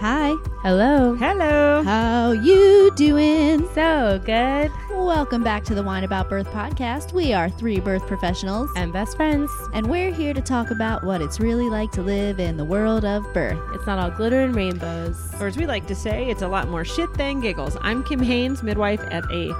Hi. Hello. Hello. How you doing? So good. Welcome back to the Wine About Birth podcast. We are three birth professionals, And best friends. and we're here to talk about what it's really like to live in the world of birth. It's not all glitter and rainbows. Or as we like to say, it's a lot more shit than giggles. I'm Kim Haynes, midwife at a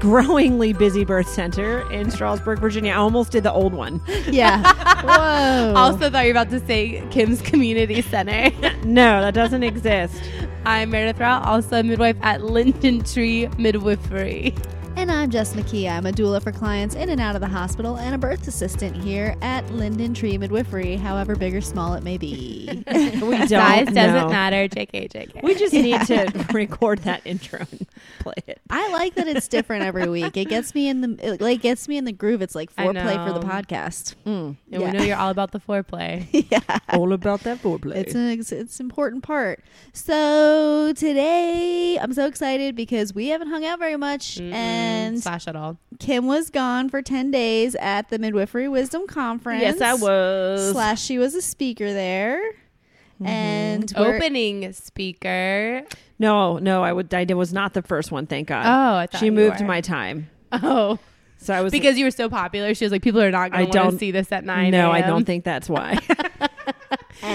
growingly busy birth center in Strasburg, Virginia. I almost did the old one. Yeah. Whoa. Also thought you were about to say Kim's Community Center. No, that doesn't exist. I'm Meredith Rao, also a midwife at Linden Tree Midwifery. And I'm Jess McKee. I'm a doula for clients in and out of the hospital and a birth assistant here at Linden Tree Midwifery, however big or small it may be. We don't Size doesn't know. matter. JK, JK. We just need to record that intro and play it. I like that it's different every week. It gets me in the it like gets me in the groove. It's like I foreplay for the know. podcast. Mm. and yeah. we know you're all about the foreplay. yeah. All about that foreplay. It's an it's, it's an important part. So today I'm so excited because we haven't hung out very much, Mm-mm. and slash at all. Kim was gone for ten days at the Midwifery Wisdom Conference. yes, I was. Slash, she was a speaker there, mm-hmm. and we're- Opening speaker. No, no, I would. I was not the first one. Thank God. Oh, I thought she you moved were. my time, Oh, so I was because you were so popular. She was like, people are not going to want to see this at nine. No, I don't think that's why.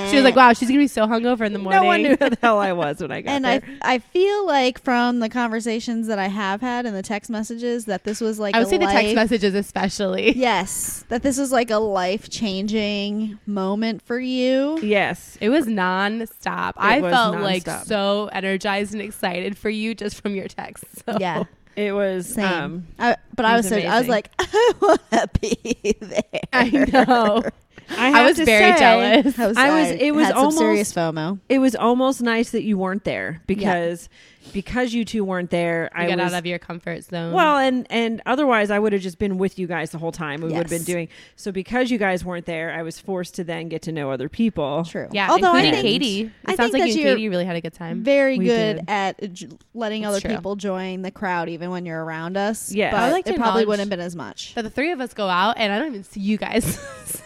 She was like, wow, she's gonna be so hungover in the morning. no one knew who the hell I was when I got and there. I I feel like from the conversations that I have had and the text messages that this was like I would a say the text messages especially. Yes, that this was like a life changing moment for you. yes, It was non-stop. I was felt like so energized and excited for you just from your texts. So. Yeah, it was. same. Um, I, but it I was was so I was like, I want to be there. I know. I, I was to very say, jealous. I was, I was- it was had some almost- serious FOMO. It was almost nice that you weren't there because because you two weren't there. You I get was out of your comfort zone. well, and and otherwise I would have just been with you guys the whole time. We would have been doing so because you guys weren't there. I was forced to then get to know other people. True. yeah, Although I think Katie. It I sounds think like that you and Katie really had a good time. very We good did. at j- letting That's other true. people join the crowd, even when you're around us. Yes. but I like it probably wouldn't have been as much. But the three of us go out, and I don't even see you guys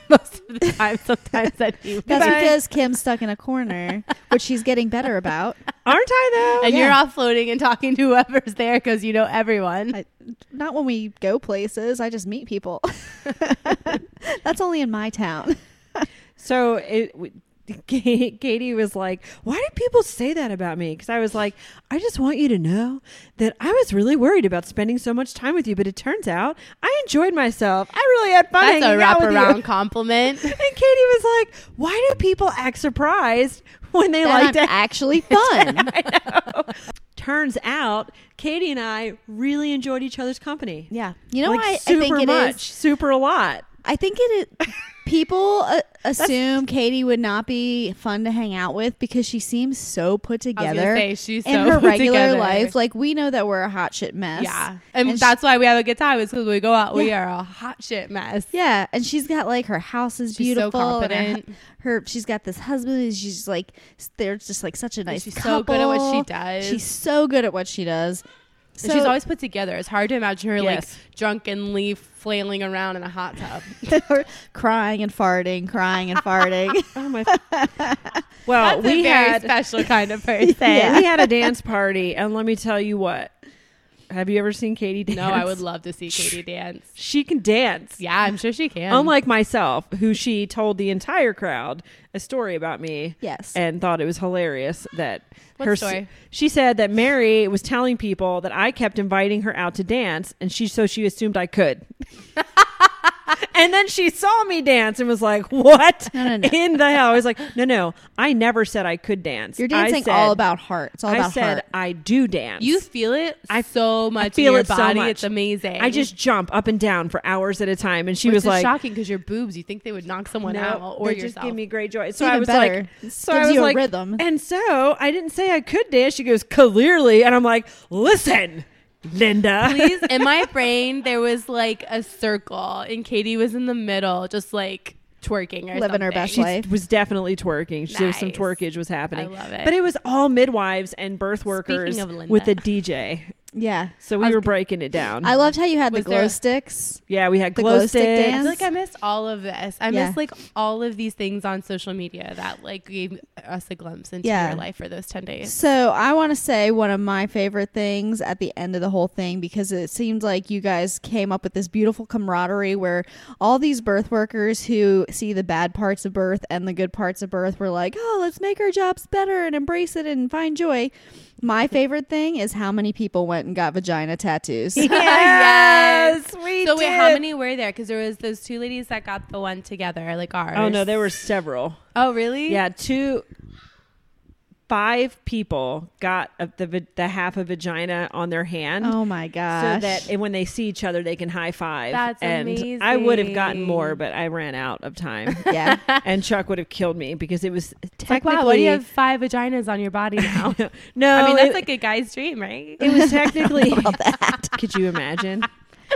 most of the time. Sometimes I do. That's Goodbye. because Kim's stuck in a corner, which she's getting better about. Aren't I though? and yeah. you're offloading and talking to whoever's there because you know everyone. I- Not when we go places. I just meet people. That's only in my town. So it. Katie was like, "Why do people say that about me?" Because I was like, "I just want you to know that I was really worried about spending so much time with you, but it turns out I enjoyed myself. I really had fun That's a hanging out with wraparound compliment. And Katie was like, "Why do people act surprised when they like I'm to?" actually fun. Turns out, Katie and I really enjoyed each other's company. yeah, you know like why I think it much, is. super a lot. I think it. is People uh, assume Katie would not be fun to hang out with because she seems so put I was gonna together say she's in so her regular together. life. Like we know that we're a hot shit mess. Yeah, and, And that's why we have a good time. Is because we go out, we are a hot shit mess. Yeah, and she's got like her house is She's so beautiful. and her, confident. her she's got this husband. And she's like they're just like such a nice. she's so good at what she does. She's so good at what she does. And she's always put together. It's hard to imagine her Yes. like drunkenly flailing around in a hot tub. crying and farting, crying and farting. Oh my! well, That's we a very had special kind of person. Yeah. we had a dance party, and let me tell you what. Have you ever seen Katie dance? No, I would love to see Katie dance. She can dance. Yeah, I'm sure she can. Unlike myself, who she told the entire crowd a story about me. yes. and thought it was hilarious that What her story? she said that Mary was telling people that I kept inviting her out to dance and she so she assumed I could. and then she saw me dance and was like, "What No, no, no. in the hell?" I was like, "No, no. I never said I could dance. You're I dancing said- all about heart. It's all I about said heart. I do dance. you feel it I- so much I feel in your it so body. much. It's amazing. I just jump up and down for hours at a time and she Which was is like shocking because your boobs. You think they would knock someone no, out or they yourself. just give me great joy. It's So I was better. like, It so I gives was you a like, rhythm. and so I didn't say I could dance. She goes clearly, and I'm like, listen, Linda. Please, in my brain, there was like a circle, and Katie was in the middle, just like twerking or Living her best something. life. She was definitely twerking. She there was some Nice. twerkage was happening. I love it. But it was all midwives and birth workers of Linda. with a DJ. Yeah. So we were breaking it down. I loved how you had Was the glow there- sticks. yeah, we had the glow, glow stick sticks. I dance. feel like I missed all of this. I Yeah. missed like all of these things on social media that like gave us a glimpse into Yeah. your life for those ten days. So I want to say one of my favorite things at the end of the whole thing because it seemed like you guys came up with this beautiful camaraderie where all these birth workers who see the bad parts of birth and the good parts of birth were like, oh, let's make our jobs better and embrace it and find joy. My favorite thing is how many people went and got vagina tattoos. yes, we So did. wait, how many were there? Because there was those two ladies that got the one together, like ours. Oh no, there were several. Oh really? Yeah, two, five people got a, the the half a vagina on their hand. oh my god. So that and when they see each other, they can high five. That's and I would have gotten more, but I ran out of time. yeah. and Chuck would have killed me because it was Like technically. wow, what do you have five vaginas on your body now? no, I mean that's it, like a guy's dream, right? it was technically. Could you imagine?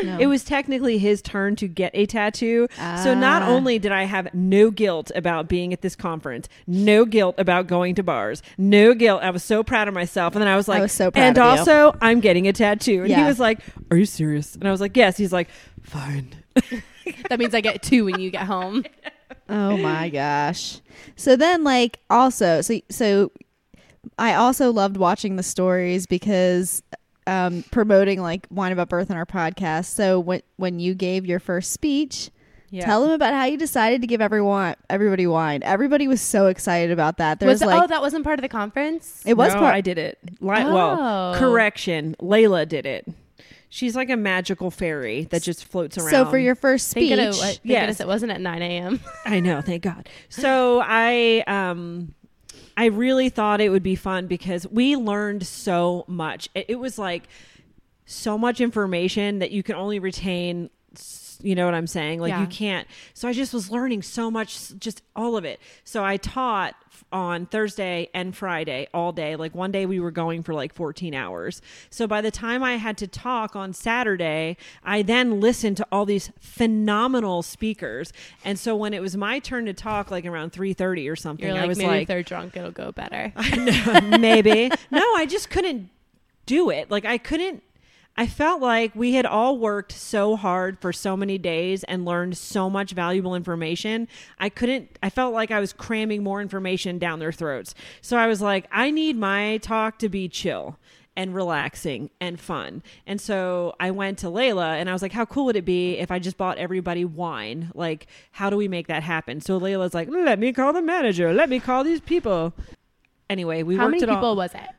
No. It was technically his turn to get a tattoo. So not Ah. only did I have no guilt about being at this conference, no guilt about going to bars, no guilt. I was so proud of myself. And then I was like, was so proud and of you. also I'm getting a tattoo. And he was like, Are you serious? And I was like, Yes. He's like, Fine. that means I get two when you get home. Oh my gosh. So then like also so so I also loved watching the stories because um promoting like wine about birth on our podcast. So when when you gave your first speech, Yeah. tell them about how you decided to give everyone everybody wine. Everybody was so excited about that. There was, Was it- like oh, that wasn't part of the conference. it was No, part I did it. Li- Oh. Well, correction. Layla did it. She's like a magical fairy that just floats around. So for your first Thank speech, goodness, thank Yes. it wasn't at 9 a.m. I know, thank God. So I um I really thought it would be fun because we learned so much. It, it was like so much information that you can only retain you know what I'm saying? Like Yeah. you can't. So I just was learning so much just all of it. So I taught on Thursday and Friday all day. Like one day we were going for like 14 hours. So by the time I had to talk on Saturday, I then listened to all these phenomenal speakers. And so when it was my turn to talk like around 3:30 or something, You're I was maybe like if they're drunk, it'll go better. no, maybe. No, I just couldn't do it. Like I couldn't I felt like we had all worked so hard for so many days and learned so much valuable information. I couldn't I felt like I was cramming more information down their throats. So I was like, I need my talk to be chill and relaxing and fun. And so I went to Layla and I was like, how cool would it be if I just bought everybody wine? Like, how do we make that happen? So Layla's like, let me call the manager. Let me call these people. Anyway, we How worked many it all. people was it?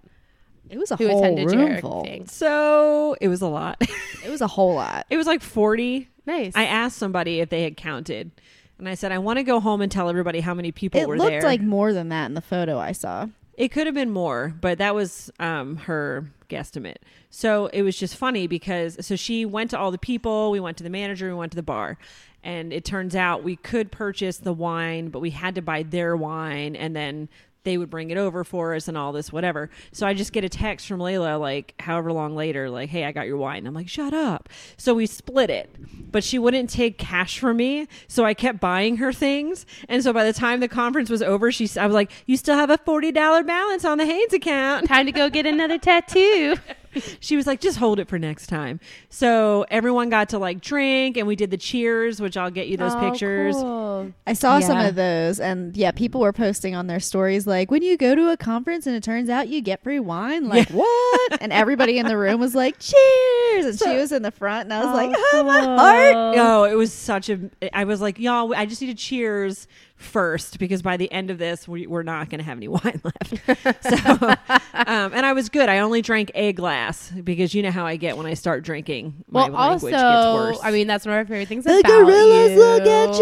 It was a Who whole attended room your full. thing? So it was a lot. It was a whole lot. it was like 40. Nice. I asked somebody if they had counted. And I said, I want to go home and tell everybody how many people It were looked there. like more than that in the photo I saw. it could have been more, but that was um, her guesstimate. So it was just funny because so she went to all the people, we went to the manager, we went to the bar. And it turns out we could purchase the wine, but we had to buy their wine and then they would bring it over for us and all this whatever. So I just get a text from Layla like however long later like, "Hey, I got your wine." I'm like, "Shut up." So we split it. But she wouldn't take cash from me, so I kept buying her things. And so by the time the conference was over, she I was like, "You still have a $40 balance on the Haynes account." Time to go get another tattoo. she was like, just hold it for next time. So everyone got to like drink and we did the cheers, which I'll get you those Oh, pictures. cool. I saw some of those, and yeah, people were posting on their stories like, "When you go to a conference and it turns out you get free wine, like what?" And everybody in the room was like, "Cheers!" And she was in the front, and I was oh, like, "Oh, my heart!" Oh, it was such a. I was like, y'all, I just need to cheers first because by the end of this, we, we're not going to have any wine left. so, um, and I was good. I only drank a glass because you know how I get when I start drinking. My Well, language also, gets worse. I mean, that's one of my favorite things The about gorillas you. look at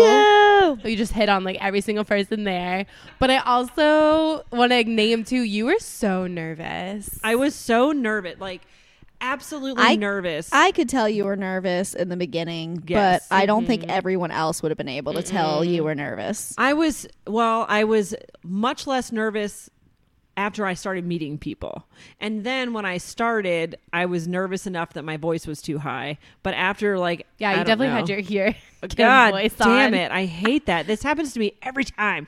you. You just hit on like every single person there. But I also want to name too. You were so nervous. I was so nervous, like absolutely I- nervous. I could tell you were nervous in the beginning, Yes. but I don't think mm-hmm. everyone else would have been able to tell you were nervous. I was well, I was much less nervous after I started meeting people. And then when I started, I was nervous enough that my voice was too high. But after like yeah, I you definitely know. had your ear. God voice damn on. it. I hate that. This happens to me every time.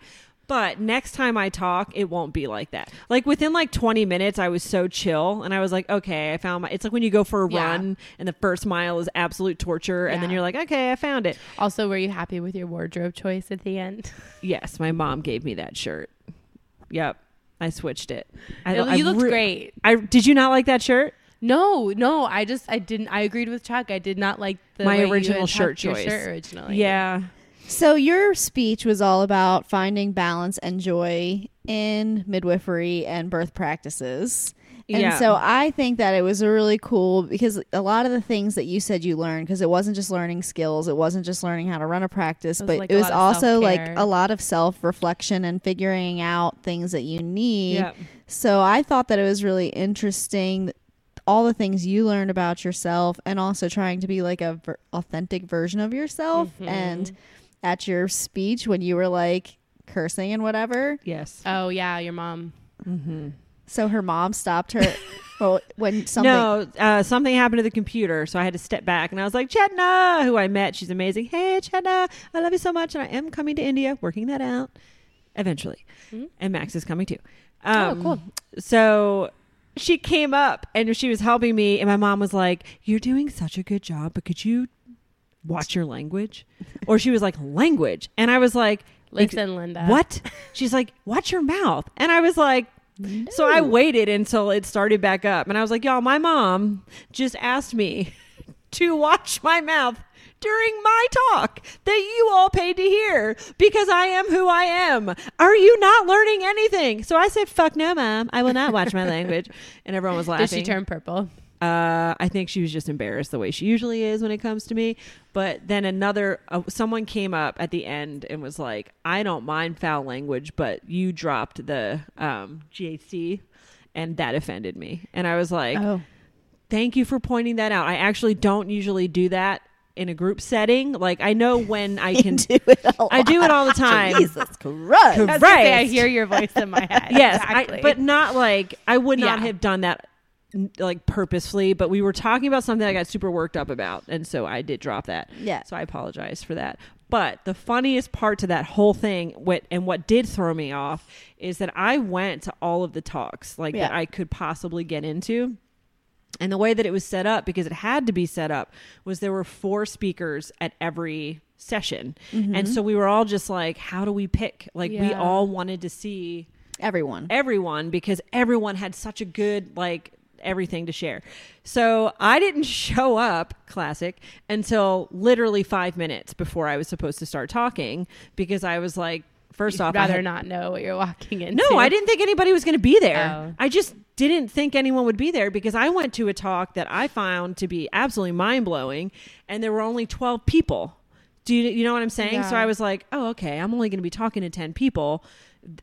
But next time I talk, it won't be like that. Like within like 20 minutes, I was so chill and I was like, okay, I found my. It's like when you go for a Yeah. run and the first mile is absolute torture, and then you're like, okay, I found it. Also, were you happy with your wardrobe choice at the end? Yes, my mom gave me that shirt. Yep, I switched it. I, you I looked re- great. I did you not like that shirt? No, no, I just I didn't. I agreed with Chuck. I did not like the My original shirt choice. Shirt originally, Yeah, So your speech was all about finding balance and joy in midwifery and birth practices. And Yeah. so I think that it was a really cool because a lot of the things that you said you learned because it wasn't just learning skills, it wasn't just learning how to run a practice, It but like it was also like self-care. a lot of self-reflection and figuring out things that you need. So I thought that it was really interesting all the things you learned about yourself and also trying to be like a ver- authentic version of yourself Mhm. and at your speech when you were like cursing and whatever. Yes. Oh yeah, your mom. mm-hmm. So her mom stopped her well, when something no, uh, something happened to the computer, so I had to step back, and I was like, Chetna, who I met, she's amazing. Hey, Chetna, I love you so much, and I am coming to India, working that out eventually, Mhm. and Max is coming too. Oh, Um, cool. So she came up and she was helping me, and my mom was like, "You're doing such a good job, but could you watch your language?" or she was like, "Language," and I was like, Listen, Linda. "What?" She's like, "Watch your mouth," and I was like. So I waited until it started back up, and I was like, "Y'all, my mom just asked me to watch my mouth during my talk that you all paid to hear because I am who I am. Are you not learning anything?" So I said, "Fuck no, mom. I will not watch my language." And everyone was laughing. Did she turn purple? Uh, I think she was just embarrassed the way she usually is when it comes to me. But then another, uh, someone came up at the end and was like, "I don't mind foul language, but you dropped the um, GHC, and that offended me." And I was like, Oh. "Thank you for pointing that out. I actually don't usually do that in a group setting. Like I know when I can." do it I do it all the time. Jesus Christ. Cor- I was gonna say, I hear your voice in my head. yes, exactly. I, but not like I would not Yeah. have done that n- like purposefully. But we were talking about something I got super worked up about, and so I did drop that. Yeah. So I apologize for that. But the funniest part to that whole thing, what and what did throw me off, is that I went to all of the talks like that I could possibly get into. And the way that it was set up, because it had to be set up, was there were four speakers at every session. And mm-hmm. so we were all just like, how do we pick? Like, we all wanted to see Everyone. everyone because everyone had such a good like everything to share. So I didn't show up, classic, until literally five minutes before I was supposed to start talking because I was like, first You'd off, I rather had- not know what you're walking into. no, I didn't think anybody was going to be there. Oh. I just didn't think anyone would be there because I went to a talk that I found to be absolutely mind blowing, and there were only twelve people. Do you, you know what I'm saying? So I was like, oh, okay, I'm only going to be talking to ten people,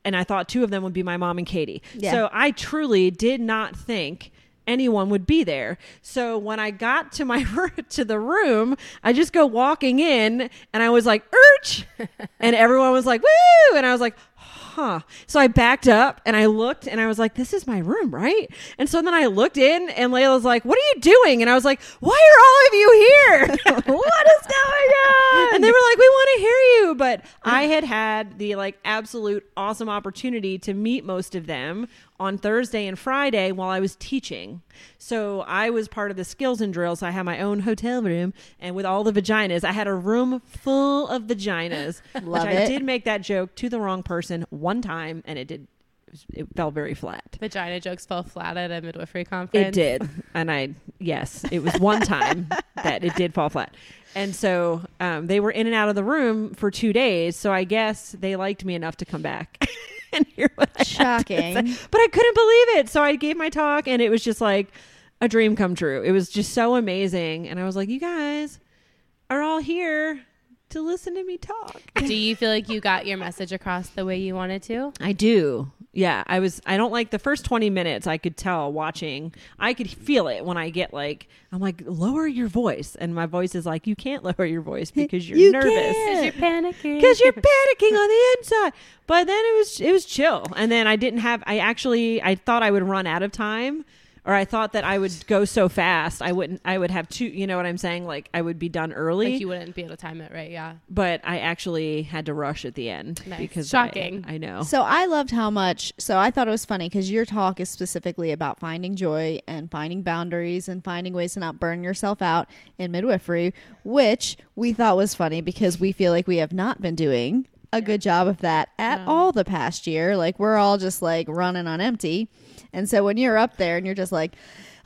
and I thought two of them would be my mom and Katie. Yeah. So I truly did not think anyone would be there. So when I got to my to the room, I just go walking in and I was like, "Urch!" and everyone was like, "Woo!" and I was like, "Huh." So I backed up and I looked and I was like, "This is my room, right?" And so then I looked in and Layla was like, "What are you doing?" And I was like, "Why are all of you here?" what is going on? and they were like, "We want to hear you." But I had had the like absolute awesome opportunity to meet most of them on Thursday and Friday while I was teaching. So I was part of the skills and drills. I had my own hotel room, and with all the vaginas, I had a room full of vaginas. Love which I did make that joke to the wrong person one time, and it did. It, it fell very flat. Vagina jokes fell flat at a midwifery conference. It did. And I, yes, it was one time that it did fall flat. And so um, they were in and out of the room for two days. So I guess they liked me enough to come back and hear what I Shocking. But I couldn't believe it. So I gave my talk and it was just like a dream come true. It was just so amazing. And I was like, you guys are all here to listen to me talk. Do you feel like you got your message across the way you wanted to? I do. Yeah, I was I don't like the first 20 minutes I could tell watching. I could feel it when I get like I'm like lower your voice and my voice is like you can't lower your voice because you're You nervous. Because you're panicking. Cuz you're panicking on the inside. But then it was it was chill. And then I didn't have I actually I thought I would run out of time or I thought that I would go so fast. I wouldn't. I would have two. You know what I'm saying? Like I would be done early, Like you wouldn't be able to time it right. Yeah. but I actually had to rush at the end Nice. because Shocking. I, I know. So I loved how much. So I thought it was funny because your talk is specifically about finding joy and finding boundaries and finding ways to not burn yourself out in midwifery, which we thought was funny because we feel like we have not been doing a good job of that at No. all the past year. Like we're all just like running on empty. And so when you're up there and you're just like,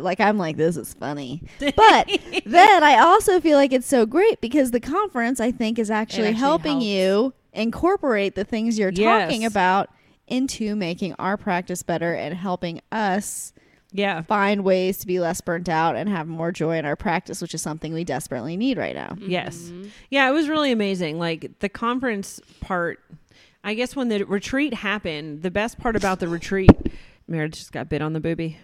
like I'm like this is funny. But then I also feel like it's so great because the conference I think is actually, actually helping helps. you incorporate the things you're talking Yes. about into making our practice better and helping us yeah. find ways to be less burnt out and have more joy in our practice, which is something we desperately need right now. Yes. Yeah, it was really amazing. Like the conference part, I guess when the retreat happened, the best part about the retreat, Meredith just got bit on the booby.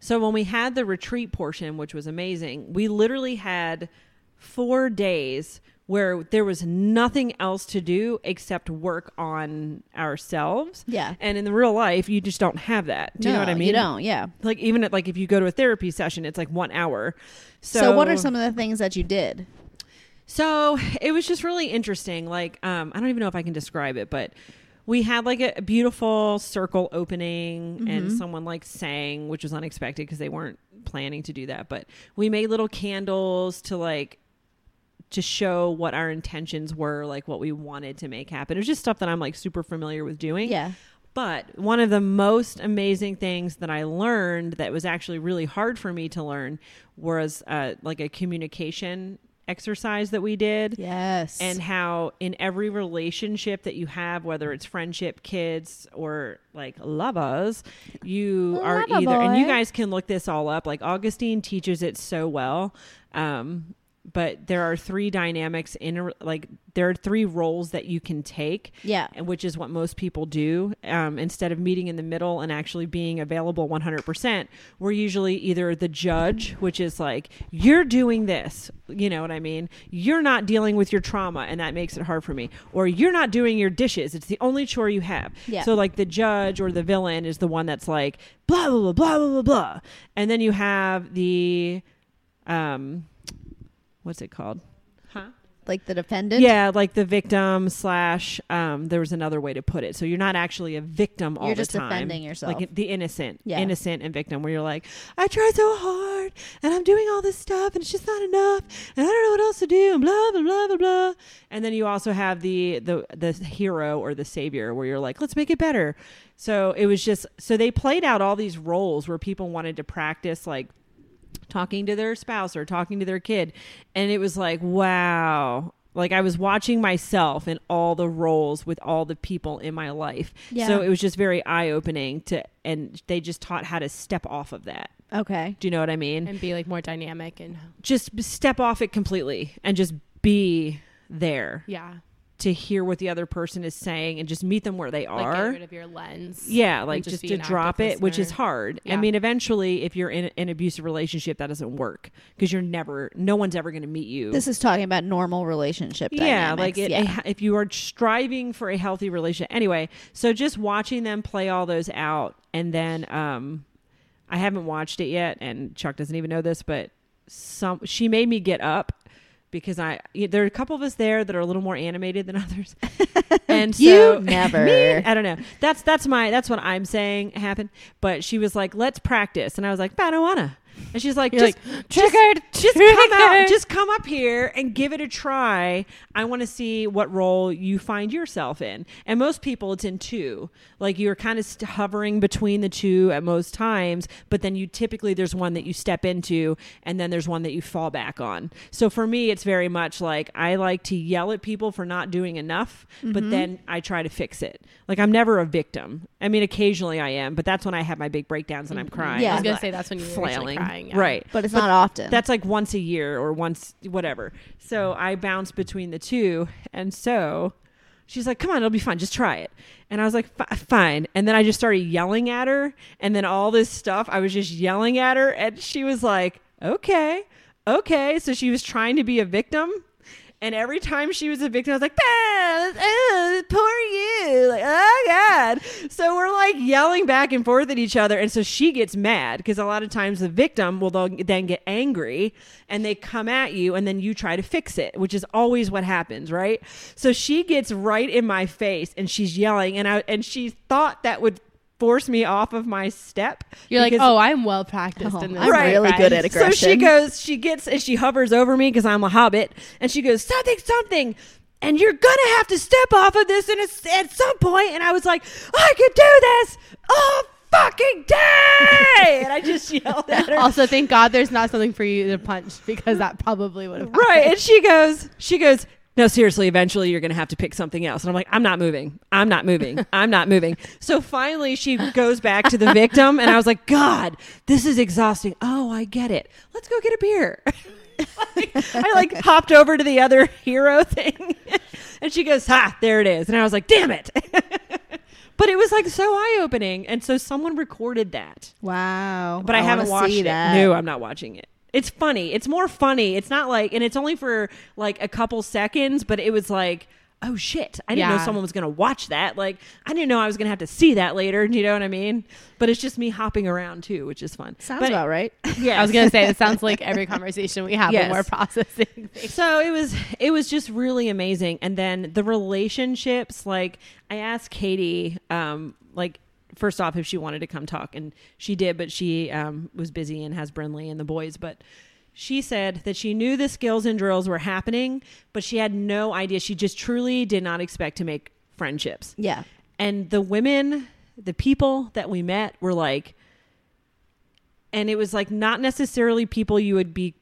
So when we had the retreat portion, which was amazing, we literally had four days where there was nothing else to do except work on ourselves. Yeah. And in the real life, you just don't have that. Do you know what I mean? You don't, yeah. Like even at, like if you go to a therapy session, it's like one hour. So, So, what are some of the things that you did? so it was just really interesting. Like, um, I don't even know if I can describe it, but we had like a, a beautiful circle opening and someone like sang, which was unexpected because they weren't planning to do that. But we made little candles to like to show what our intentions were, like what we wanted to make happen. It was just stuff that I'm like super familiar with doing. Yeah. But one of the most amazing things that I learned that was actually really hard for me to learn was uh, like a communication exercise that we did. Yes. And how in every relationship that you have, whether it's friendship, kids, or like lovers, you are either, and you guys can look this all up. Like Augustine teaches it so well. Um, but there are three dynamics in a, like there are three roles that you can take yeah. which is what most people do um, instead of meeting in the middle and actually being available 100% we're usually either the judge which is like you're doing this you know what i mean? You're not dealing with your trauma and that makes it hard for me. Or you're not doing your dishes. It's the only chore you have. Yeah. so like the judge or the villain is the one that's like blah blah blah blah blah blah blah. And then you have the um what's it called huh Like the defendant. yeah, like the victim slash. Um, there was another way to put it. So you're not actually a victim all You're the just time. defending yourself. like the innocent, Yeah. innocent and victim, where you're like, I tried so hard, and I'm doing all this stuff, and it's just not enough, and I don't know what else to do, and blah blah blah blah blah. And then you also have the the the hero or the savior, where you're like, let's make it better. So it was just so they played out all these roles where people wanted to practice like talking to their spouse or talking to their kid and it was like wow like i was watching myself in all the roles with all the people in my life Yeah. so it was just very eye-opening to and they just taught how to step off of that Okay. do you know what i mean And be like more dynamic and just step off it completely and just be there yeah. To hear what the other person is saying and just meet them where they are. Like get are rid of your lens. yeah, like and just, to drop it, which is listener. hard. I mean, eventually, if you're in an abusive relationship, that doesn't work because you're never, no one's ever going to meet you. This is talking about normal relationship yeah, dynamics. like it, yeah. a- if you are striving for a healthy relationship. Anyway, so just watching them play all those out, and then um, I haven't watched it yet, and Chuck doesn't even know this, but some she made me get up because I there are a couple of us there that are a little more animated than others, and so You never. Me? I don't know. That's that's my that's what I'm saying happened. But she was like, "Let's practice," and I was like, "I don't wanna." And she's like, You're just, like, just, "Triggered, just come out, just come up here and give it a try. I want to see what role you find yourself in. And most people, it's in two. Like you're kind of st- hovering between the two at most times, but then you typically there's one that you step into, and then there's one that you fall back on. So for me, it's very much like I like to yell at people for not doing enough, but Mm-hmm. then I try to fix it. Like I'm never a victim. I mean, occasionally I am, but that's when I have my big breakdowns and I'm crying. Yeah. I was I'm gonna like say that's when you're flailing, crying. yeah. right? but it's not often. That's like once a year or once whatever. So I bounce between the two, and so she's like, "Come on, it'll be fine. Just try it." And I was like, "Fi- "Fine." And then I just started yelling at her, and then all this stuff, I was just yelling at her, and she was like, "Okay, okay." So she was trying to be a victim. And every time she was a victim, I was like, "Ah, ah, poor you. Like, oh, God. So we're like yelling back and forth at each other. And so she gets mad because a lot of times the victim will then get angry and they come at you and then you try to fix it, which is always what happens, right? So she gets right in my face and she's yelling and I and she thought that would force me off of my step. You're like, oh, I'm well practiced Oh, in this. I'm Right. really good at so she goes, she gets, and she hovers over me because I'm a hobbit, and she goes, something, something, and you're gonna have to step off of this in a, at some point. And I was like, I could do this all fucking day, and I just yelled at her. Also, thank God there's not something for you to punch because that probably would have right, and she goes, she goes. No, seriously, eventually you're going to have to pick something else. And I'm like, I'm not moving. I'm not moving. I'm not moving. So finally she goes back to the victim and I was like, God, this is exhausting. Oh, I get it. Let's go get a beer. I like hopped over to the other hero thing and she goes, Ha, there it is. And I was like, damn it. but it was like so eye opening. And so someone recorded that. Wow. But I, haven't watched it. that. No, I'm not watching it. It's funny. It's more funny. It's not like, and it's only for like a couple seconds, but it was like, oh shit. I didn't know someone was going to watch that. Like, I didn't know I was going to have to see that later. Do you know what I mean? But it's just me hopping around too, which is fun. Sounds but, about right. Yeah. I was gonna say it sounds like every conversation we have Yes. when we're processing things. so it was it was just really amazing and then the relationships like i asked katie um like first off if she wanted to come talk and she did but she um was busy and has brinley and the boys but she said that she knew the skills and drills were happening but she had no idea she just truly did not expect to make friendships Yeah. and the women the people that we met were like and it was like not necessarily people you would be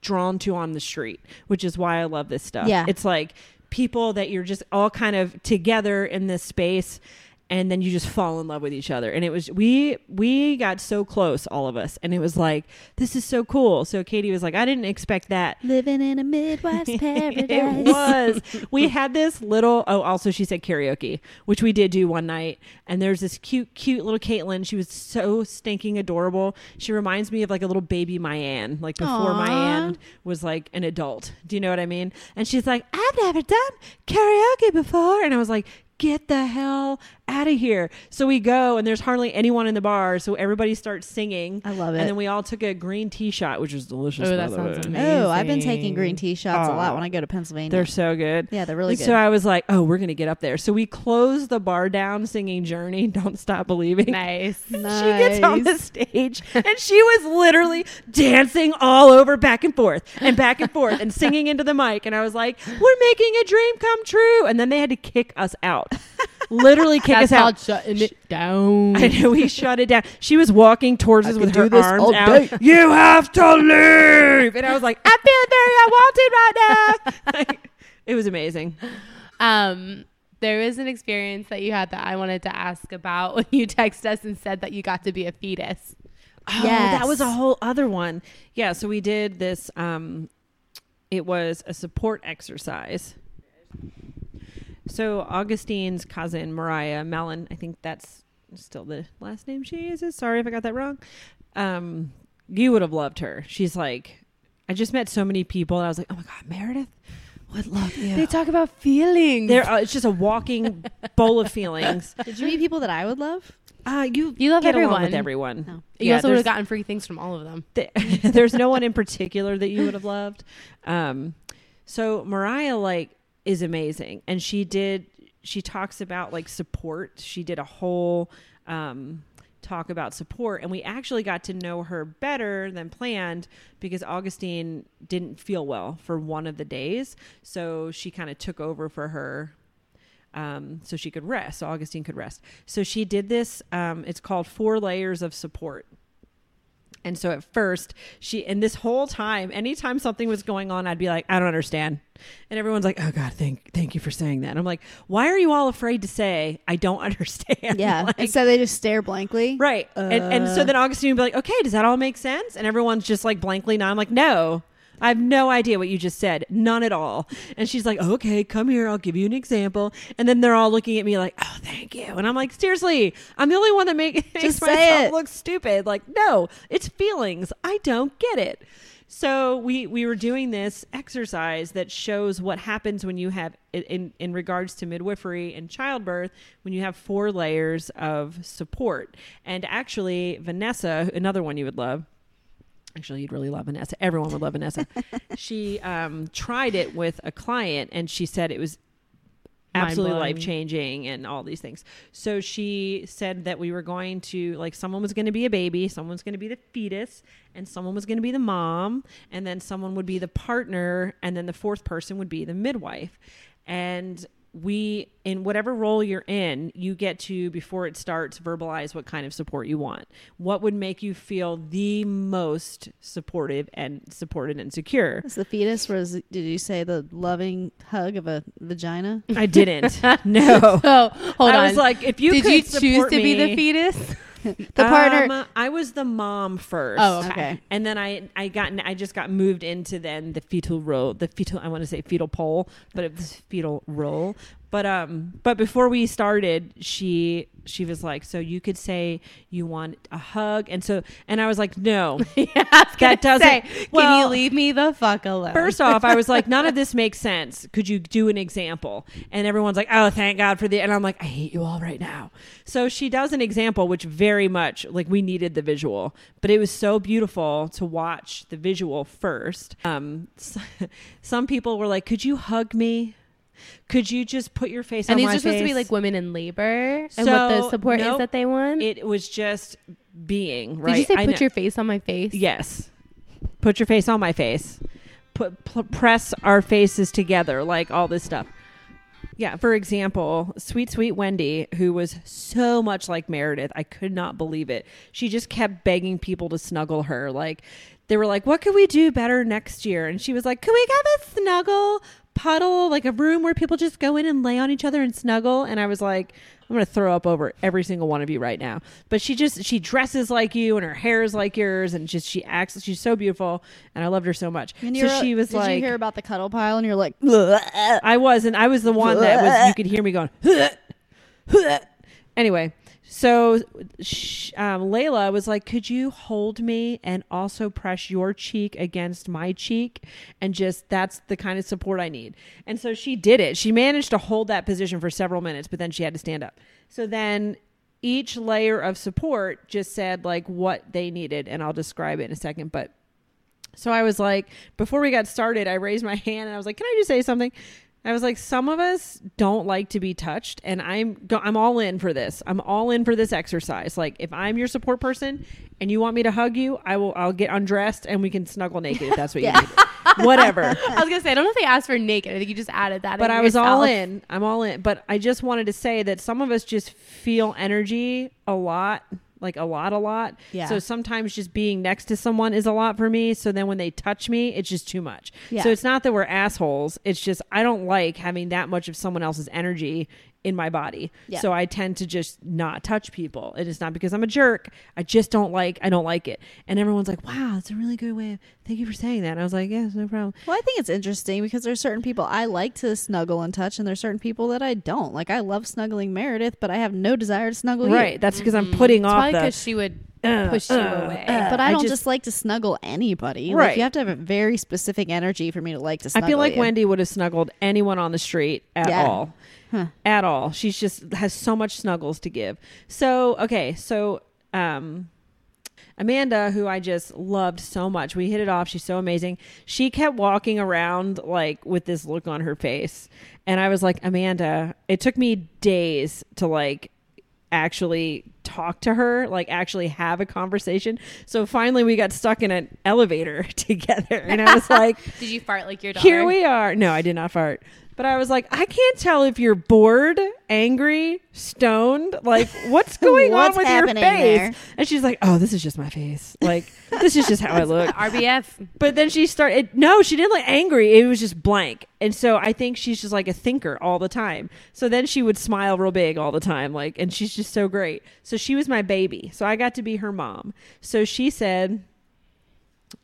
drawn to on the street which is why i love this stuff Yeah. it's like people that you're just all kind of together in this space and then you just fall in love with each other and it was we we got so close all of us and it was like this is so cool so katie was like i didn't expect that Living in a midwife's paradise. it was. We had this little. Oh, also she said karaoke, which we did do one night. And there's this cute, cute little Caitlin. She was so stinking adorable. She reminds me of like a little baby Mayan, like before. Mayan was like an adult. Do you know what I mean? And she's like, I've never done karaoke before, and I was like. Get the hell out of here. So we go, and there's hardly anyone in the bar. So everybody starts singing. I love it. And then we all took a green tea shot, which was delicious. Oh, that sounds way. amazing. Oh, I've been taking green tea shots a lot when I go to Pennsylvania. They're so good. yeah, they're really And good. So I was like, oh, we're going to get up there. So we closed the bar down singing Journey, Don't Stop Believing. Nice. She gets on the stage and she was literally dancing all over back and forth and back and forth and singing into the mic. And I was like, we're making a dream come true. And then they had to kick us out. Literally kick Us called shutting it down. I know we shut it down. She was walking towards I us with do her this arms all out. day. You have to leave. And I was like, I feel very unwanted right now. it was amazing. Um, there was an experience that you had that I wanted to ask about when you texted us and said that you got to be a fetus. Oh, Yes. that was a whole other one. Yeah, so we did this um it was a support exercise. So Augustine's cousin Mariah Mellon, I think that's still the last name she uses. Sorry if I got that wrong. Um you would have loved her. She's like I just met so many people and I was like, "Oh my god, Meredith would love you." They talk about feelings. There, uh, it's just a walking bowl of feelings. Did you meet people that I would love? Uh, you You love get along everyone. with everyone. No. you Yeah, also would there's- have gotten free things from all of them. th- there's no one in particular that you would have loved. Um, so Mariah like is amazing, and she did. She talks about like support. She did a whole um, talk about support, and we actually got to know her better than planned because Augustine didn't feel well for one of the days, so she kind of took over for her um, so she could rest. So Augustine could rest. So she did this. Um, it's called Four Layers of Support. And so at first, she, and this whole time, anytime something was going on, I'd be like, I don't understand. And everyone's like, oh God, thank, thank you for saying that. And I'm like, why are you all afraid to say, I don't understand? Yeah. Like, Instead, they just stare blankly. right. and, and so Uh. then Augustine would be like, okay, does that all make sense? And everyone's just like blankly no. I'm like, no, I have no idea what you just said. None at all. And she's like, okay, come here. I'll give you an example. And then they're all looking at me like, oh, thank you. And I'm like, seriously, I'm the only one that make, makes myself it. look stupid. Like, no, it's feelings. I don't get it. So we we were doing this exercise that shows what happens when you have in in regards to midwifery and childbirth when you have four layers of support. And actually, Vanessa, another one you would love. Actually, you'd really love Vanessa. Everyone would love Vanessa. she um, tried it with a client, and she said it was absolutely life changing and all these things. So she said that we were going to like someone was going to be a baby, someone's going to be the fetus, and someone was going to be the mom, and then someone would be the partner, and then the fourth person would be the midwife. And we in whatever role you're in, you get to before it starts verbalize what kind of support you want. What would make you feel the most supportive and supported and secure? Is the fetus was? Did you say the loving hug of a vagina? I didn't. no. Oh, hold I on. I was like, if you Did could you choose to be the fetus? The partner. Um, I was the mom first. Oh, okay. okay. And then I I got I just got moved into then the fetal role, the fetal I want to say fetal pole, but it was fetal role. But um but before we started, she she was like, "So you could say you want a hug." And so and I was like, "No." yeah, was That doesn't- say, Can well, you leave me the fuck alone? First off, I was like, none of this makes sense. Could you do an example? And everyone's like, oh, thank God for the. And I'm like, I hate you all right now. So she does an example, which very much like we needed the visual, but it was so beautiful to watch the visual first. Um, some people were like, could you hug me? Could you just put your face on my face? and on these my are supposed to be like women in labor and what the So, support is that they want. It was just being right. Did you say I put know- your face on my face? Yes. Put your face on my face. Put pl- press our faces together, like all this stuff. Yeah, for example, sweet sweet Wendy, who was so much like Meredith, I could not believe it. She just kept begging people to snuggle her. Like they were like, "What could we do better next year?" And she was like, Can we have a snuggle puddle, like a room where people just go in and lay on each other and snuggle?" And I was like, I'm gonna throw up over every single one of you right now. But she just she dresses like you and her hair is like yours and just she acts she's so beautiful and I loved her so much. And so you're- she was did like you hear about the cuddle pile? And you're like, I was and I was the one that was you could hear me going anyway. So um, Layla was like, "Could you hold me and also press your cheek against my cheek, and just that's the kind of support I need." And so she did it. She managed to hold that position for several minutes, but then she had to stand up. So then each layer of support just said like what they needed, and I'll describe it in a second. But so I was like, before we got started, I raised my hand and I was like, "Can I just say something?" I was like, "Some of us don't like to be touched, and I'm go- I'm all in for this. I'm all in for this exercise. Like, if I'm your support person and you want me to hug you, I will. I'll get undressed and we can snuggle naked if that's what Yeah. you need. Whatever." I was gonna say I don't know if they asked for naked. I think you just added that. but I was all in. I'm all in. But I just wanted to say that some of us just feel energy a lot, like a lot, a lot. Yeah. So sometimes just being next to someone is a lot for me. So then when they touch me, it's just too much. Yeah. So it's not that we're assholes. It's just I don't like having that much of someone else's energy in my body. Yeah. So I tend to just not touch people. It is not because I'm a jerk. I just don't like I don't like it. And everyone's like, "Wow, that's a really good way. Of, thank you for saying that." And I was like, "Yes, no problem." Well, I think it's interesting because there's certain people I like to snuggle and touch, and there's certain people that I don't. Like I love snuggling Meredith, but I have no desire to snuggle you. Right. you. That's because I'm putting It's off probably the because she would uh, push you uh, away. uh, But I I don't just- just, like to snuggle anybody. Right. Like you have to have a very specific energy for me to like to snuggle. I feel like you. Wendy would have snuggled anyone on the street at Yeah. all. Huh. At all. She's just has so much snuggles to give. So, okay, so um Amanda, who I just loved so much, we hit it off. She's so amazing. She kept walking around like with this look on her face. And I was like, Amanda, it took me days to like actually talk to her, like actually have a conversation. So finally we got stuck in an elevator together. And I was like, Did you fart like your daughter? here we are. No, I did not fart. But I was like, I can't tell if you're bored, angry, stoned. Like, what's going on with your face? there? And she's like, Oh, this is just my face. Like, this is just how I look. RBF. But then she started. No, she didn't look angry. It was just blank. And so I think she's just like a thinker all the time. So then she would smile real big all the time, like, and she's just so great. So she was my baby. So I got to be her mom. So she said,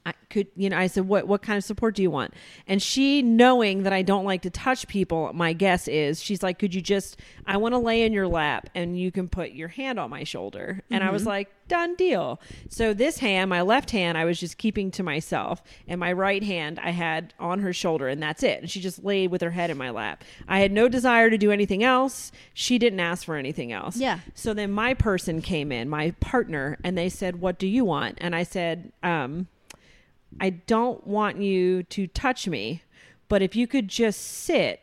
I could you know I said what what kind of support do you want? And she knowing that I don't like to touch people, my guess is she's like could you just I want to lay in your lap and you can put your hand on my shoulder. And I was like done deal. So this hand, my left hand I was just keeping to myself and my right hand I had on her shoulder and that's it. And she just laid with her head in my lap. I had no desire to do anything else. She didn't ask for anything else. Yeah. So then my person came in, my partner, and they said, "What do you want?" And I said, um, "I don't want you to touch me, but if you could just sit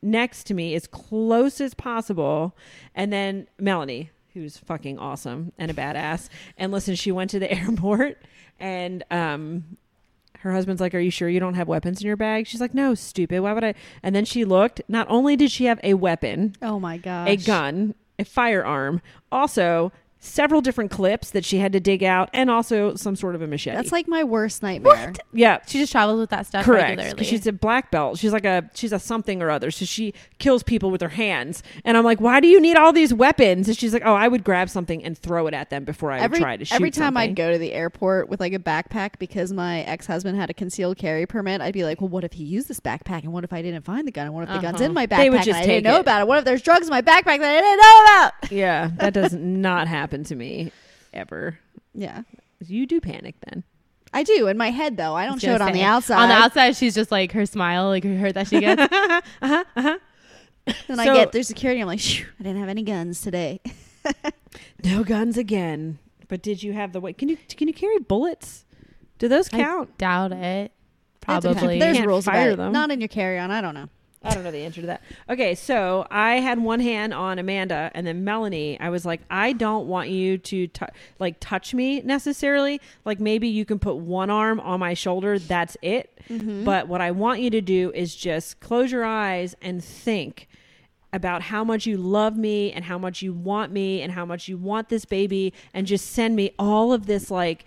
next to me as close as possible." And then Melanie, who's fucking awesome and a badass, and listen, she went to the airport and um her husband's like, Are you sure you don't have weapons in your bag? She's like, No, stupid. Why would I? And then she looked. Not only did she have a weapon, Oh my God, a gun, a firearm, also several different clips that she had to dig out, and also some sort of a machete. That's like my worst nightmare. yeah, She just travels with that stuff correct. regularly. 'Cause She's a black belt. She's like a she's a something or other. So she kills people with her hands. And I'm like, why do you need all these weapons? And she's like, oh, I would grab something and throw it at them before I every would try to shoot. every time something. I'd go to the airport with like a backpack because my ex husband had a concealed carry permit, I'd be like, well, what if he used this backpack? And what if I didn't find the gun? And what if the gun's Uh-huh. in my backpack? They would and just I take didn't know it. about it. What if there's drugs in my backpack that I didn't know about? yeah, that does not happen to me ever. Yeah, You do panic then. I do in my head though. I don't show it on the outside. On the outside, she's just like her smile, like her hurt that she gets. Uh-huh, uh-huh. Then I get through security. I'm like, Phew, I didn't have any guns today. No guns again. But did you have the way? Can you can you carry bullets? Do those count? I doubt it. Probably. There's Can't rules fire about it. them. Not in your carry on. I don't know. I don't know the answer to that. Okay, so I had one hand on Amanda, and then Melanie. I was like, I don't want you to tou like touch me necessarily. Like maybe you can put one arm on my shoulder. That's it. Mm-hmm. But what I want you to do is just close your eyes and think about how much you love me and how much you want me and how much you want this baby and just send me all of this like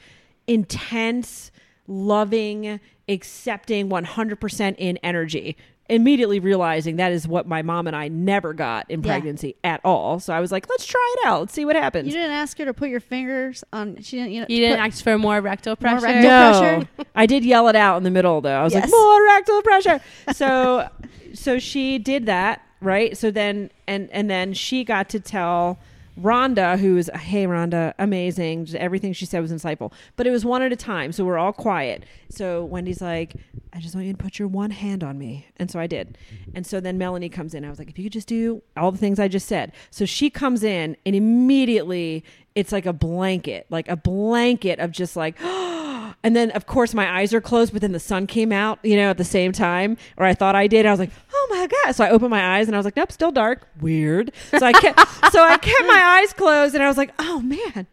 intense loving accepting 100% in energy immediately realizing that is what my mom and I never got in Yeah. pregnancy at all so I was like let's try it out let's see what happens You didn't ask her to put your fingers on. She didn't. You, know, You didn't ask for more rectal More pressure. rectal- no, pressure? I did yell it out in the middle though. I was like, more rectal pressure. So, so she did that, right? So then, and and then she got to tell Rhonda, who's hey Rhonda, amazing. Just everything she said was insightful, but it was one at a time, so we're all quiet. So Wendy's like, I just want you to put your one hand on me, and so I did. And so then Melanie comes in. I was like, if you could just do all the things I just said. So she comes in, and immediately it's like a blanket, like a blanket of just like. Oh, And then, of course, my eyes are closed, but then the sun came out, you know, at the same time, or I thought I did. I was like, oh my God. So I opened my eyes and I was like, nope, still dark. Weird. So I kept, so I kept my eyes closed and I was like, oh man,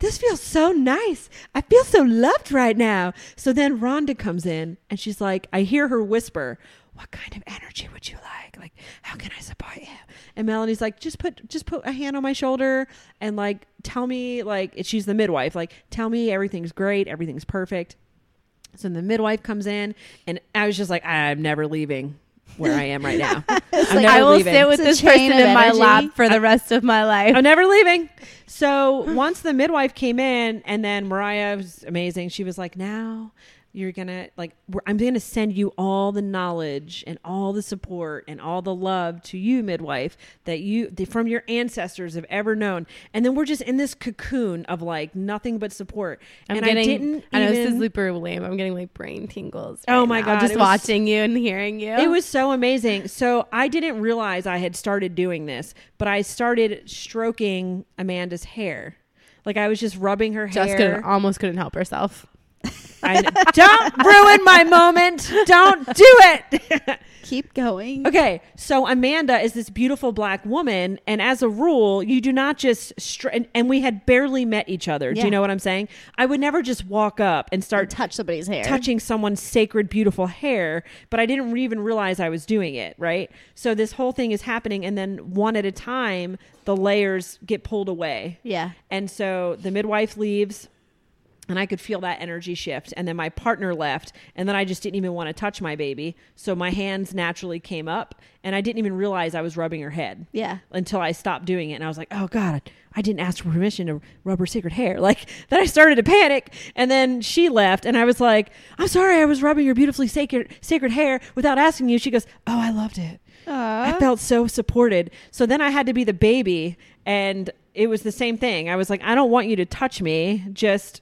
this feels so nice. I feel so loved right now. So then Rhonda comes in and she's like, I hear her whisper, what kind of energy would you like? Like, how can I support you? And Melanie's like, just put, just put a hand on my shoulder and like, tell me, like, she's the midwife, like, tell me everything's great, everything's perfect. So the midwife comes in, and I was just like, I'm never leaving where I am right now. I'm like, never I will leaving. sit with It's this person chain of in my lap for the rest of my life. I'm never leaving. So once the midwife came in, and then Mariah was amazing. She was like, "Now you're gonna like, we're, I'm gonna send you all the knowledge and all the support and all the love to you, midwife, that you that from your ancestors have ever known." And then we're just in this cocoon of like nothing but support. I'm and getting. I didn't. I know this is super lame. I'm getting like brain tingles. Oh my now, God, Just was- watching you and hearing you. It was so amazing. So I didn't realize I had started doing this, but I started stroking Amanda's hair. Like I was just rubbing her hair. just couldn't, almost couldn't help herself. I, don't ruin my moment. Don't do it. Keep going. okay, so Amanda is this beautiful black woman, and as a rule, you do not just. Str- and, and we had barely met each other. Do you know what I'm saying? I would never just walk up and start touch somebody's hair. touching someone's sacred, beautiful hair, but I didn't even realize I was doing it, right? So this whole thing is happening, and then one at a time, the layers get pulled away. Yeah. And so the midwife leaves, and I could feel that energy shift. And then my partner left, and then I just didn't even want to touch my baby. So my hands naturally came up, and I didn't even realize I was rubbing her head Yeah. until I stopped doing it. And I was like, oh God, I didn't ask for permission to rub her sacred hair. Like, then I started to panic. And then she left, and I was like, I'm sorry, I was rubbing your beautifully sacred, sacred hair without asking you. She goes, oh, I loved it. I felt so supported. So then I had to be the baby, and it was the same thing. I was like, I don't want you to touch me. Just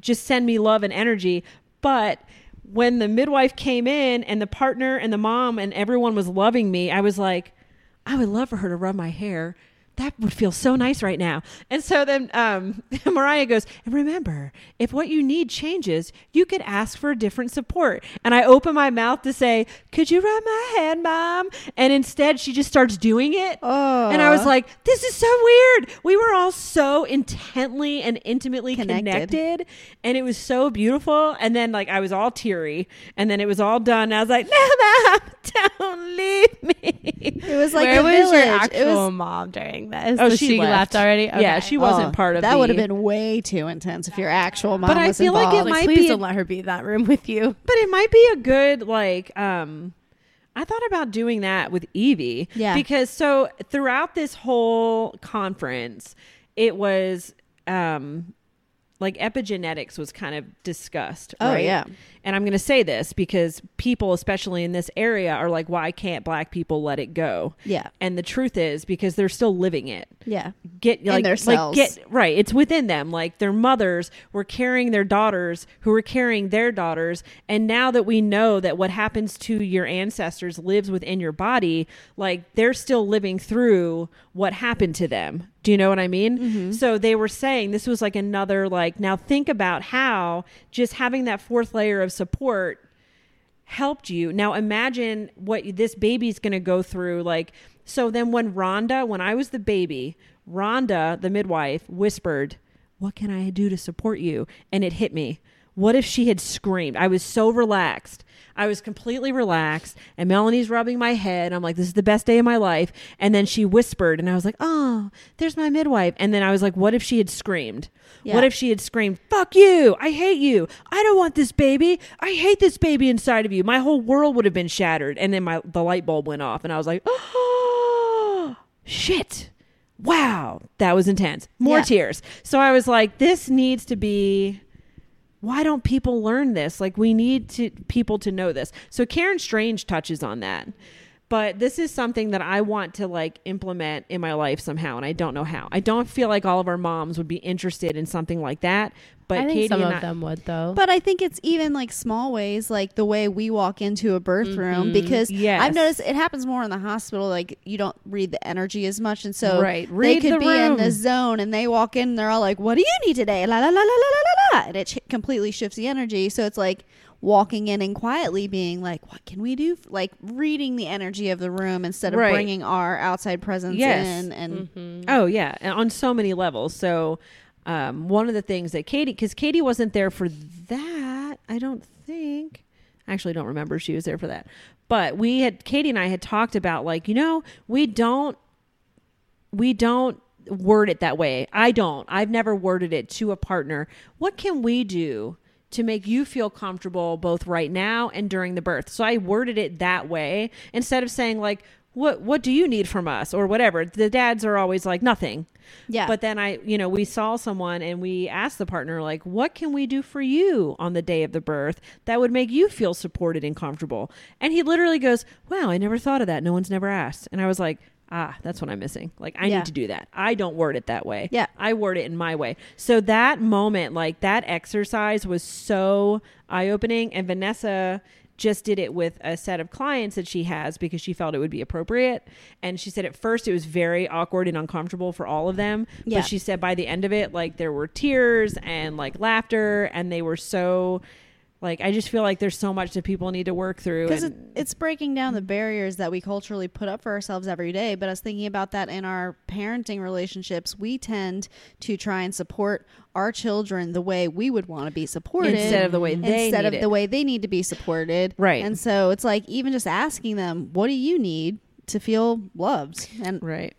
just send me love and energy. But when the midwife came in and the partner and the mom and everyone was loving me, I was like, I would love for her to rub my hair. That would feel so nice right now. And so then um, Mariah goes, and remember, if what you need changes, you could ask for a different support. And I open my mouth to say, Could you rub my hand, mom? And instead, she just starts doing it. Oh. And I was like, this is so weird. We were all so intently and intimately Connected. connected. And it was so beautiful. And then, like, I was all teary. And then it was all done. I was like, no, mom, don't leave me. It was like Where a was village. your actual it was, mom during this? Oh, Was she left. left. already. Yeah, she wasn't Oh, part of that the- would have been way too intense if your actual mom But I was feel like it involved. Like, might please be- don't let her be in that room with you. But it might be a good, like, um, I thought about doing that with Evie. Yeah. Because so throughout this whole conference, it was um like epigenetics was kind of discussed. Oh, right? yeah. And I'm going to say this because people, especially in this area, are like, why can't black people let it go? Yeah. And the truth is because they're still living it Yeah. get like, their like get right it's within them like their mothers were carrying their daughters who were carrying their daughters and now that we know that what happens to your ancestors lives within your body like they're still living through what happened to them do you know what i mean Mm-hmm. so they were saying this was like another like now think about how just having that fourth layer of support helped you. Now imagine what this baby's going to go through. Like, so then when Rhonda, when I was the baby, Rhonda, the midwife, whispered, What can I do to support you? And it hit me. What if she had screamed? I was so relaxed. I was completely relaxed, and Melanie's rubbing my head. I'm like, this is the best day of my life. And then she whispered, and I was like, oh, there's my midwife. And then I was like, what if she had screamed? Yeah. What if she had screamed, fuck you, I hate you, I don't want this baby, I hate this baby inside of you. My whole world would have been shattered. And then my the light bulb went off, and I was like, oh, shit. Wow, that was intense. More Yeah. tears. So I was like, this needs to be why don't people learn this? Like we need to people to know this. So Karen Strange touches on that. But this is something that I want to like implement in my life somehow and I don't know how. I don't feel like all of our moms would be interested in something like that. But I think Katie some and of I, them would though. But I think it's even like small ways, like the way we walk into a birth mm-hmm. room, because Yes. I've noticed it happens more in the hospital. Like you don't read the energy as much, and so Right. they could the be in the zone, and they walk in, and they're all like, "What do you need today?" La la la la la la and it ch- completely shifts the energy. So it's like walking in and quietly being like, "What can we do?" f-" Like reading the energy of the room instead of Right. bringing our outside presence Yes. in, and Mhm. Oh yeah, and on so many levels. So um, one of the things that Katie, because Katie wasn't there for that, I don't think. I actually don't remember she was there for that. But we had Katie and I had talked about like you know we don't we don't word it that way. I don't. I've never worded it to a partner. What can we do to make you feel comfortable both right now and during the birth? So I worded it that way instead of saying like what what do you need from us or whatever. The dads are always like nothing. yeah, But then I, you know, we saw someone and we asked the partner, like, what can we do for you on the day of the birth that would make you feel supported and comfortable? And he literally goes, wow, I never thought of that. No one's never asked. And I was like, ah, that's what I'm missing. Like, I Yeah. need to do that. I don't word it that way. Yeah. I word it in my way. So that moment, like that exercise was so eye opening. And Vanessa just did it with a set of clients that she has because she felt it would be appropriate. And she said at first it was very awkward and uncomfortable for all of them. Yeah. But she said by the end of it, like there were tears and like laughter, and they were so like I just feel like there's so much that people need to work through. because it, it's breaking down the barriers that we culturally put up for ourselves every day. But I was thinking about that in our parenting relationships. We tend to try and support our children the way we would want to be supported Instead of the way they instead need of it. the way they need to be supported. Right. And so it's like even just asking them, "What do you need to feel loved?" And right.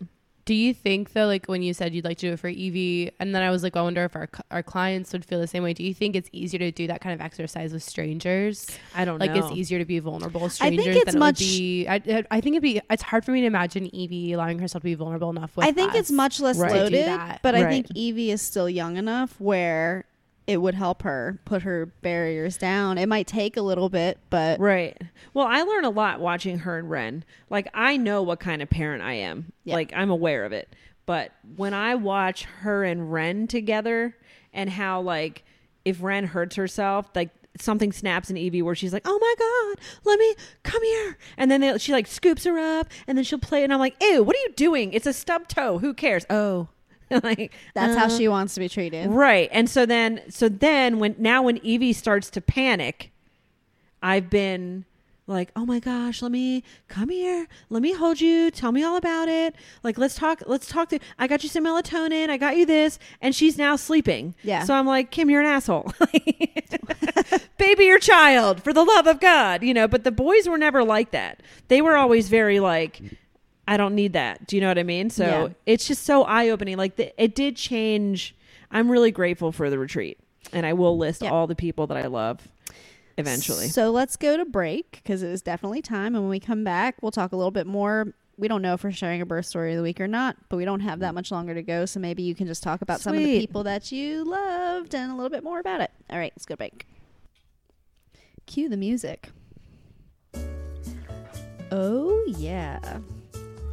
Do you think though, like when you said you'd like to do it for Evie, and then I was like, I wonder if our our clients would feel the same way. Do you think it's easier to do that kind of exercise with strangers? I don't Like know. it's easier to be vulnerable with I think it's than much- it would be. I, I- I think it'd be. It's hard for me to imagine Evie allowing herself to be vulnerable enough with. I think it's much less Right. Loaded, that. but I think Evie is still young enough where it would help her put her barriers down. It might take a little bit, but Right. Well, I learn a lot watching her and Ren. Like I know what kind of parent I am. Yeah. Like I'm aware of it. But when I watch her and Ren together and how like if Ren hurts herself, like something snaps in Evie where she's like, "Oh my god, let me come here," and then they, she like scoops her up, and then she'll play, and I'm like, "Ew, what are you doing? It's a stub toe. Who cares?" Oh, like that's how uh, she wants to be treated. Right. And so then so then when now when Evie starts to panic, I've been like, "Oh my gosh, let me come here. Let me hold you. Tell me all about it. Like let's talk let's talk to I got you some melatonin. I got you this." And she's now sleeping. Yeah. So I'm like, "Kim, you're an asshole." Baby your child for the love of God, you know, but the boys were never like that. They were always very like I don't need that. Do you know what I mean? So Yeah. it's just so eye opening. Like the, it did change. I'm really grateful for the retreat, and I will list Yeah. all the people that I love eventually. So let's go to break because it is definitely time. And when we come back, we'll talk a little bit more. We don't know if we're sharing a birth story of the week or not, but we don't have that much longer to go. So maybe you can just talk about some of the people that you loved and a little bit more about it. All right, let's go to break. Cue the music. Oh, yeah.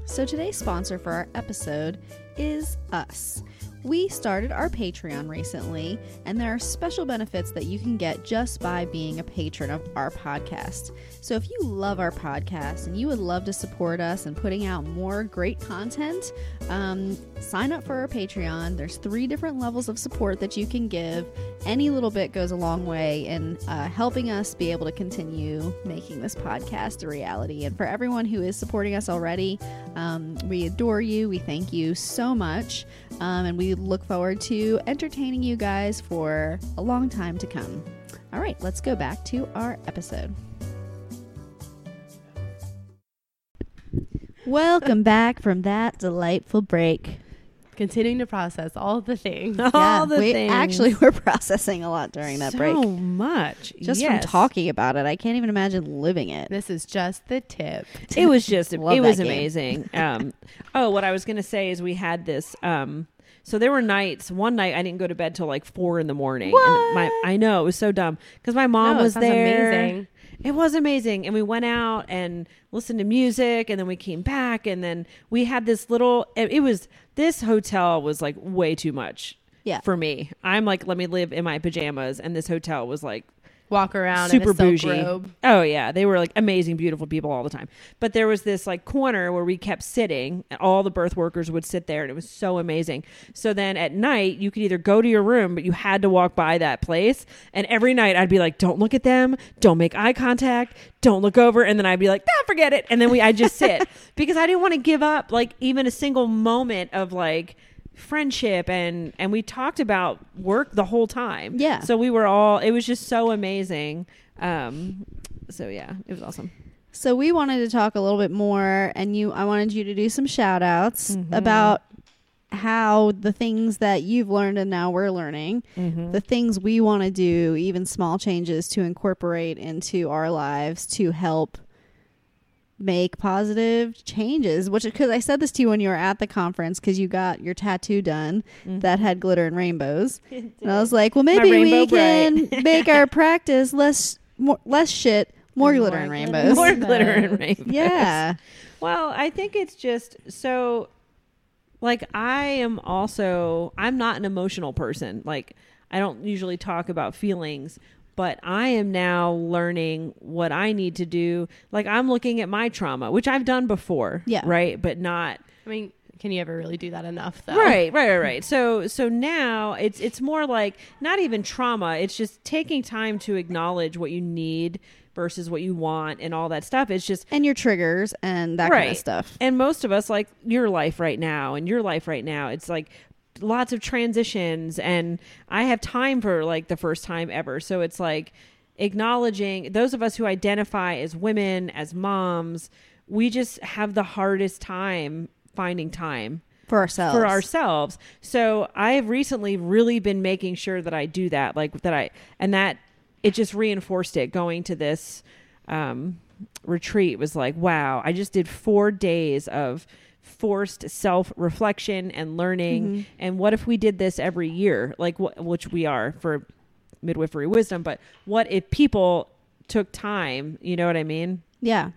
So today's sponsor for our episode is us. We started our Patreon recently, and there are special benefits that you can get just by being a patron of our podcast. So, if you love our podcast and you would love to support us and putting out more great content, um, sign up for our Patreon. There's three different levels of support that you can give. Any little bit goes a long way in uh, helping us be able to continue making this podcast a reality. And for everyone who is supporting us already, um, we adore you. We thank you so much. Um, and we look forward to entertaining you guys for a long time to come. All right, let's go back to our episode. Welcome back from that delightful break. Continuing to process all the things. all yeah, the we things. actually were processing a lot during that so break. So much. Just Yes. from talking about it, I can't even imagine living it. This is just the tip. It was just it was game. amazing. Um, oh, what I was gonna say is we had this. Um, so there were nights. One night I didn't go to bed till like four in the morning. And my I know it was so dumb because my mom No, was there. amazing. It was amazing. And we went out and listened to music and then we came back and then we had this little it, it was this hotel was like way too much Yeah. for me. I'm like let me live in my pajamas and this hotel was like Walk around super in a silk bougie. robe. Oh yeah, they were like amazing, beautiful people all the time. But there was this like corner where we kept sitting. And all the birth workers would sit there, and it was so amazing. So then at night, you could either go to your room, but you had to walk by that place. And every night, I'd be like, "Don't look at them. Don't make eye contact. Don't look over." And then I'd be like, "Ah, forget it." And then we, I just sit because I didn't want to give up like even a single moment of like friendship and and we talked about work the whole time Yeah. so we were all it was just so amazing um so yeah it was awesome So we wanted to talk a little bit more and you I wanted you to do some shout outs Mhm. about how the things that you've learned and now we're learning, Mm-hmm. the things we want to do, even small changes to incorporate into our lives to help make positive changes which because i said this to you when you were at the conference because you got your tattoo done mm-hmm. that had glitter and rainbows. And i was like well maybe we rainbow can make our practice less more, less shit more And glitter more and glitter. rainbows. More glitter and rainbows yeah. Well i think it's just so like i am also i'm not an emotional person. Like i don't usually talk about feelings but i am now learning what i need to do like i'm looking at my trauma which i've done before Yeah. right but not I mean, can you ever really do that enough though? Right, right, right, right. So so now it's it's more like not even trauma, it's just taking time to acknowledge what you need versus what you want and all that stuff. It's just and your triggers and that kind of stuff and most of us like your life right now and your life right now, it's like lots of transitions and I have time for like the first time ever. So it's like acknowledging those of us who identify as women, as moms, we just have the hardest time finding time for ourselves. for ourselves. So I've recently really been making sure that I do that, like that I, and that it just reinforced it. Going to this um, retreat was like, wow, I just did four days of forced self reflection and learning. Mm-hmm. And what if we did this every year, like wh- which we are for midwifery wisdom? But what if people took time? You know what I mean? Yeah.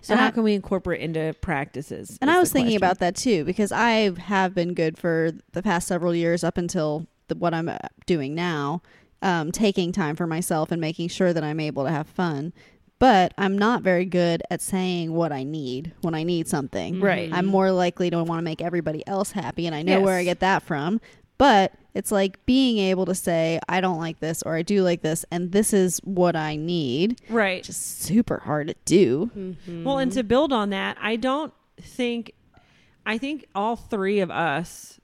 So And how I- can we incorporate into practices? And I was thinking question. about that too because I have been good for the past several years up until the, what I'm uh, doing now, um, taking time for myself and making sure that I'm able to have fun. But I'm not very good at saying what I need when I need something. Right. I'm more likely to want to make everybody else happy, and I know where I get that from. But it's like being able to say, I don't like this or I do like this, and this is what I need. right. Just super hard to do. Mm-hmm. Well, and to build on that, I don't think, I think all three of us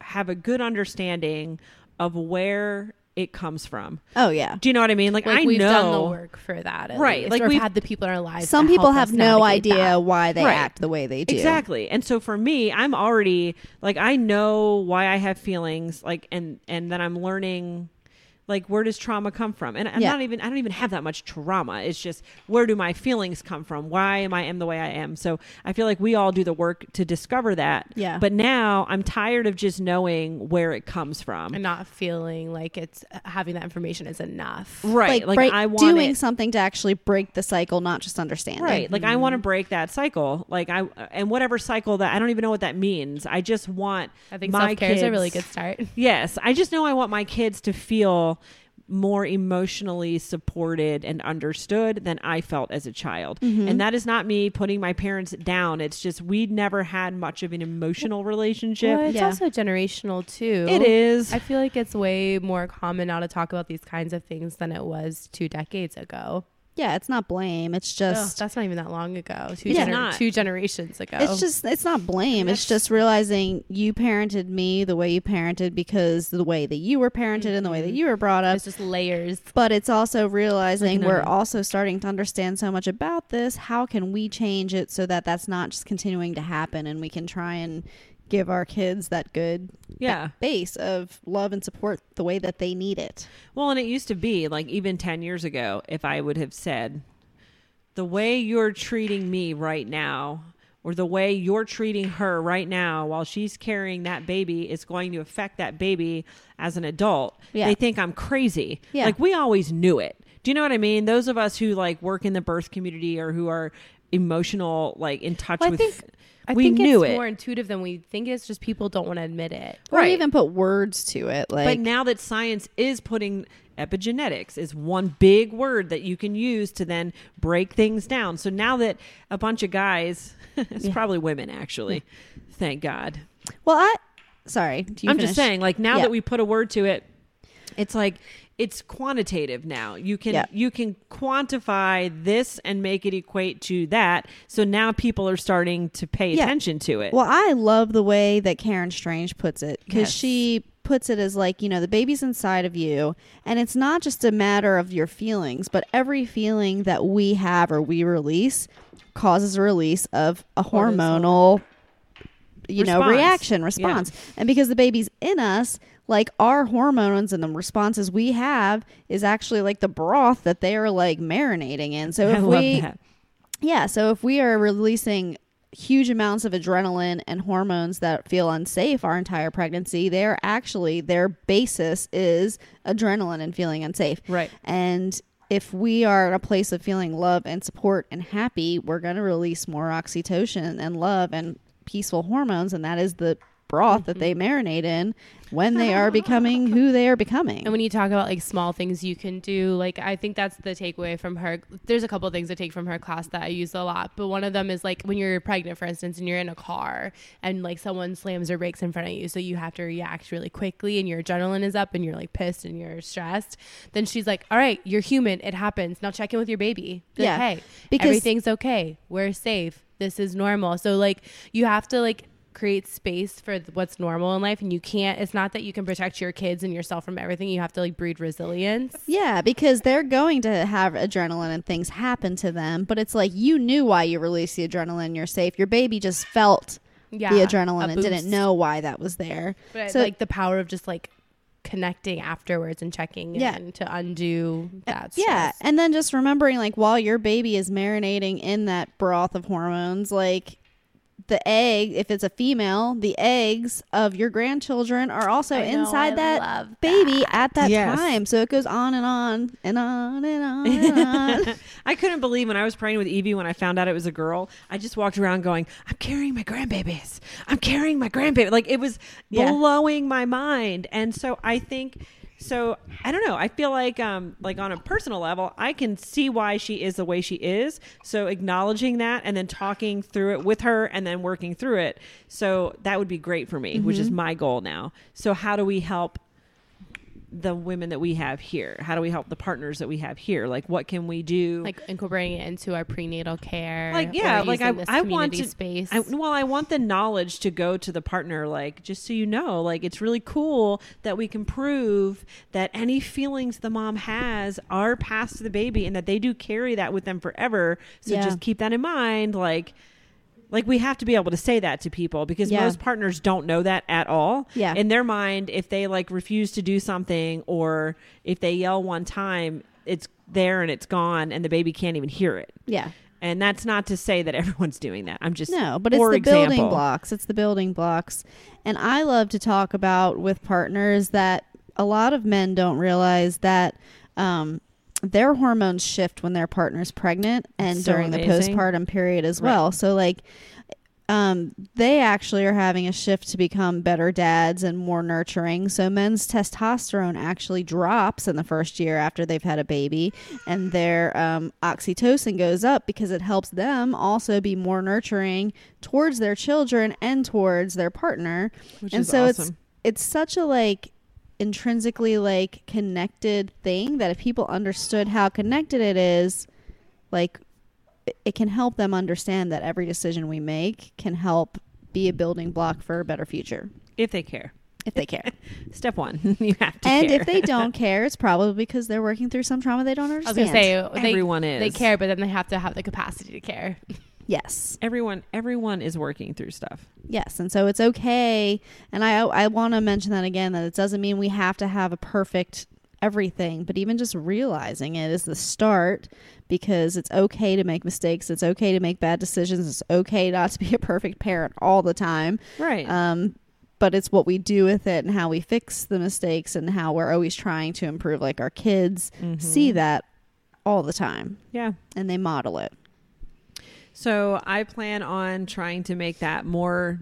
have a good understanding of where it comes from. Oh, yeah. Do you know what I mean? Like, Like I we've know. done the work for that, Right, least, like or we've- we've had the people in our lives. Some people have no idea that. why they Right. act the way they do. Exactly. And so for me, I'm already like I know why I have feelings like and and then I'm learning like where does trauma come from? And I'm Yeah. not even I don't even have that much trauma. It's just where do my feelings come from? Why am I am the way I am? So I feel like we all do the work to discover that. Yeah. But now I'm tired of just knowing where it comes from. and not feeling like it's uh, having that information is enough. right. Like, break- I want doing it something to actually break the cycle, not just understand. Right. It. Like I want to mm-hmm. break that cycle. Like I and whatever cycle that I don't even know what that means. I just want I think my self care is a really good start. Yes, I just know I want my kids to feel more emotionally supported and understood than I felt as a child. Mm-hmm. And that is not me putting my parents down. It's just we never had much of an emotional relationship. Well, it's Yeah. also generational too. It is. I feel like it's way more common now to talk about these kinds of things than it was two decades ago. Yeah, it's not blame. It's Ugh, just that's not even that long ago. Two, Yeah. gener- not. two generations ago. it's just it's not blame. And It's just realizing you parented me the way you parented because the way that you were parented and the way that mm-hmm. you were brought up. it's just layers. But it's also realizing Like an we're also starting to understand so much about this. How can we change it so that that's not just continuing to happen and we can try and give our kids that good yeah. base of love and support the way that they need it. Well, and it used to be like even 10 years ago, if I would have said, the way you're treating me right now, or the way you're treating her right now while she's carrying that baby is going to affect that baby as an adult, Yeah. they think I'm crazy. Yeah. Like we always knew it. Do you know what I mean? Those of us who like work in the birth community or who are emotional, like in touch Well, I with. think I we think knew it's it. more intuitive than we think. It's just people don't want to admit it. Or Right. even put words to it. Like but now that science is putting epigenetics is one big word that you can use to then break things down. So now that a bunch of guys, it's Yeah. probably women actually, thank God. Well, I sorry. Do you I'm finish? just saying, like now Yeah. that we put a word to it, it's like it's quantitative now. You can Yeah. you can quantify this and make it equate to that. So now people are starting to pay Yeah. attention to it. Well, I love the way that Karen Strange puts it because Yes. she puts it as like, you know, the baby's inside of you, and it's not just a matter of your feelings, but every feeling that we have or we release causes a release of a hormonal you know Response. reaction Yeah. response and because the baby's in us like our hormones and the responses we have is actually like the broth that they are like marinating in so if we that. yeah, so if we are releasing huge amounts of adrenaline and hormones that feel unsafe our entire pregnancy, they're actually their basis is adrenaline and feeling unsafe. Right. And if we are at a place of feeling love and support and happy, we're going to release more oxytocin and love and peaceful hormones and that is the broth that mm-hmm. they marinate in when they are becoming who they are becoming. And when you talk about like small things you can do, like I think that's the takeaway from her. There's a couple of things I take from her class that I use a lot, but one of them is like when you're pregnant, for instance, and you're in a car and like someone slams their brakes in front of you, so you have to react really quickly, and your adrenaline is up, and you're like pissed and you're stressed. Then she's like, "All right, you're human. It happens. Now check in with your baby. Like, Yeah, hey, because- everything's okay. We're safe. This is normal." So like you have to like create space for what's normal in life and you can't it's not that you can protect your kids and yourself from everything you have to like breed resilience Yeah, because they're going to have adrenaline and things happen to them, but it's like you knew why you released the adrenaline, you're safe. Your baby just felt yeah, the adrenaline and didn't know why that was there. But So- like the power of just like connecting afterwards and checking Yeah. in to undo that. Yeah, and then just remembering like while your baby is marinating in that broth of hormones, like the egg, if it's a female, the eggs of your grandchildren are also I inside I that love baby at that Yes. time. So it goes on and on and on and on and on. I couldn't believe when I was praying with Evie when I found out it was a girl. I just walked around going, "I'm carrying my grandbabies. I'm carrying my grandbaby." Like it was Yeah. blowing my mind. And so I think so I don't know. I feel like um like on a personal level, I can see why she is the way she is. So acknowledging that and then talking through it with her and then working through it. So that would be great for me, which Mm-hmm. is my goal now. So how do we help the women that we have here? How do we help the partners that we have here? Like, what can we do? like incorporating it into our prenatal care. Like, yeah, like I, I want to. space. I, well, I want the knowledge to go to the partner. Like, just so you know, like it's really cool that we can prove that any feelings the mom has are passed to the baby, and that they do carry that with them forever. So Yeah. just keep that in mind. Like. Like we have to be able to say that to people because Yeah. most partners don't know that at all. Yeah. In their mind, if they like refuse to do something or if they yell one time, it's there and it's gone and the baby can't even hear it. yeah. And that's not to say that everyone's doing that. I'm just No, but it's the building blocks. It's the building blocks. And I love to talk about with partners that a lot of men don't realize that um, their hormones shift when their partner's pregnant and So during the postpartum period as Right. well. So like um, they actually are having a shift to become better dads and more nurturing. So men's testosterone actually drops in the first year after they've had a baby, and their um, oxytocin goes up because it helps them also be more nurturing towards their children and towards their partner. Which and is so it's awesome. it's such a like intrinsically like connected thing that if people understood how connected it is, like it- it can help them understand that every decision we make can help be a building block for a better future if they care. if they care. Step one, you have to and care. if they don't care, it's probably because they're working through some trauma they don't understand. I was gonna say they, everyone is. they care, but then they have to have the capacity to care. Yes. Everyone, everyone is working through stuff. Yes, and so it's okay. And I I want to mention that again that it doesn't mean we have to have a perfect everything, but even just realizing it is the start because it's okay to make mistakes. It's okay to make bad decisions. It's okay not to be a perfect parent all the time. Right. Um, but it's what we do with it and how we fix the mistakes and how we're always trying to improve. Like our kids Mhm. see that all the time Yeah. and they model it. So I plan on trying to make that more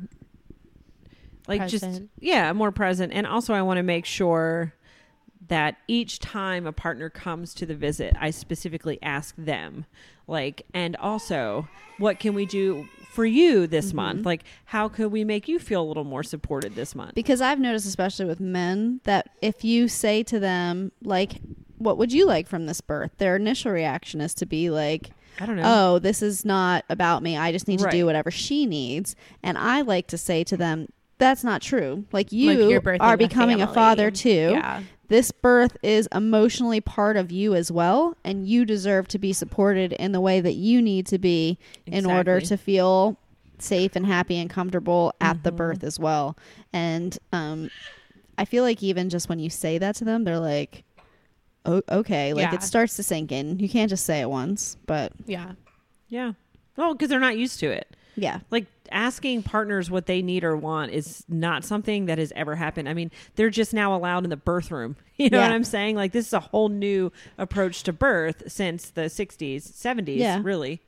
like just yeah, more present. And also I want to make sure that each time a partner comes to the visit, I specifically ask them like and also what can we do for you this Mm-hmm. month? Like how could we make you feel a little more supported this month? Because I've noticed, especially with men, that if you say to them, like, what would you like from this birth? Their initial reaction is to be like, I don't know. oh, this is not about me. I just need to do whatever she needs. And I like to say to them, that's not true. Like, you Like, you're birthing a becoming a father too. Yeah. This birth is emotionally part of you as well. And you deserve to be supported in the way that you need to be in order to feel safe and happy and comfortable at the Mhm. birth as well. And um, I feel like even just when you say that to them, they're like, oh, okay. Like Yeah. it starts to sink in. You can't just say it once, but Yeah. Yeah. Well, because they're not used to it. yeah. Like asking partners what they need or want is not something that has ever happened. I mean, they're just now allowed in the birth room. You know Yeah. what I'm saying? Like this is a whole new approach to birth since the 60s, 70s, Yeah. really.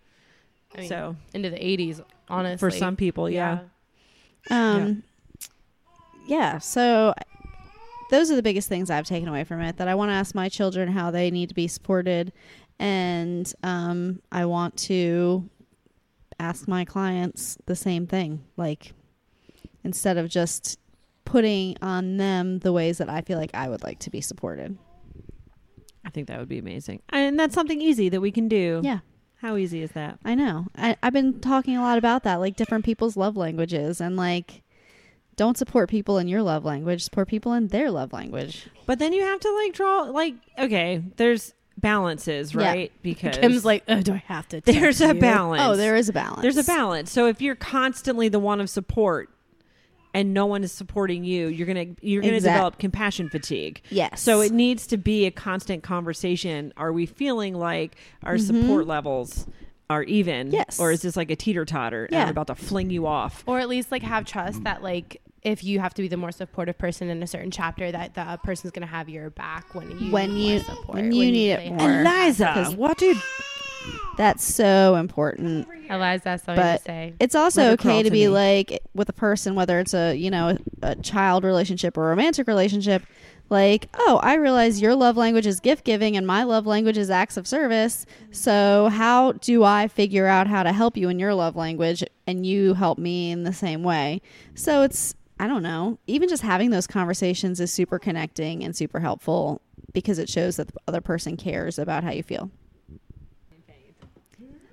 I mean, so into the 80s, honestly. for some people, yeah. Um, yeah. So those are the biggest things I've taken away from it. That I want to ask my children how they need to be supported, and um, I want to ask my clients the same thing. Like instead of just putting on them the ways that I feel like I would like to be supported. I think that would be amazing. And that's something easy that we can do. Yeah. How easy is that? I know. I, I've been talking a lot about that, like different people's love languages, and like don't support people in your love language, support people in their love language. But then you have to like draw like okay, there's balances, Yeah. right? Because Kim's like, oh, do I have to? there's a you?" balance. Oh, there is a balance. There's a balance. So if you're constantly the one of support and no one is supporting you, you're gonna you're gonna Exact- develop compassion fatigue. Yes. So it needs to be a constant conversation. Are we feeling like our Mhm. support levels are even? Yes. Or is this like a teeter totter? and Yeah. I'm about to fling you off. or at least like have trust that like if you have to be the more supportive person in a certain chapter, that the person's gonna have your back when you When need more you- support, when you need it more. have- Eliza, 'cause- what did That's so important. Eliza, that's all But- to say. It's also Let okay to to be me. like with a person, whether it's a you know a child relationship or a romantic relationship. Like, oh, I realize your love language is gift giving and my love language is acts of service. So how do I figure out how to help you in your love language and you help me in the same way? So it's I don't know. Even just having those conversations is super connecting and super helpful because it shows that the other person cares about how you feel.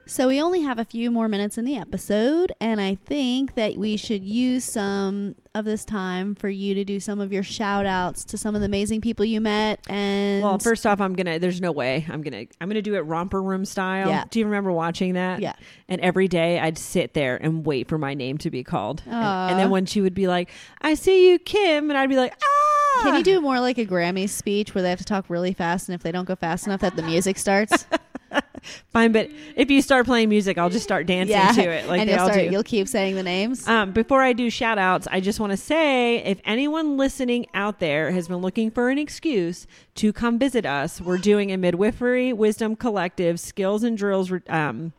So we only have a few more minutes in the episode, and I think that we should use some of this time for you to do some of your shout outs to some of the amazing people you met. And Well, first off, I'm gonna. There's no way I'm gonna. I'm gonna do it romper room style. Yeah. Do you remember watching that? Yeah. And every day I'd sit there and wait for my name to be called. And, and then when she would be like, "I see you, Kim," and I'd be like, "Ah." can you do more like a Grammy speech where they have to talk really fast, and if they don't go fast enough, that the music starts? Fine, but if you start playing music, I'll just start dancing yeah, to it like and they you'll all start. do. You'll keep saying the names. Um, before I do shout outs, I just want to say if anyone listening out there has been looking for an excuse to come visit us, we're doing a midwifery wisdom collective skills and drills um,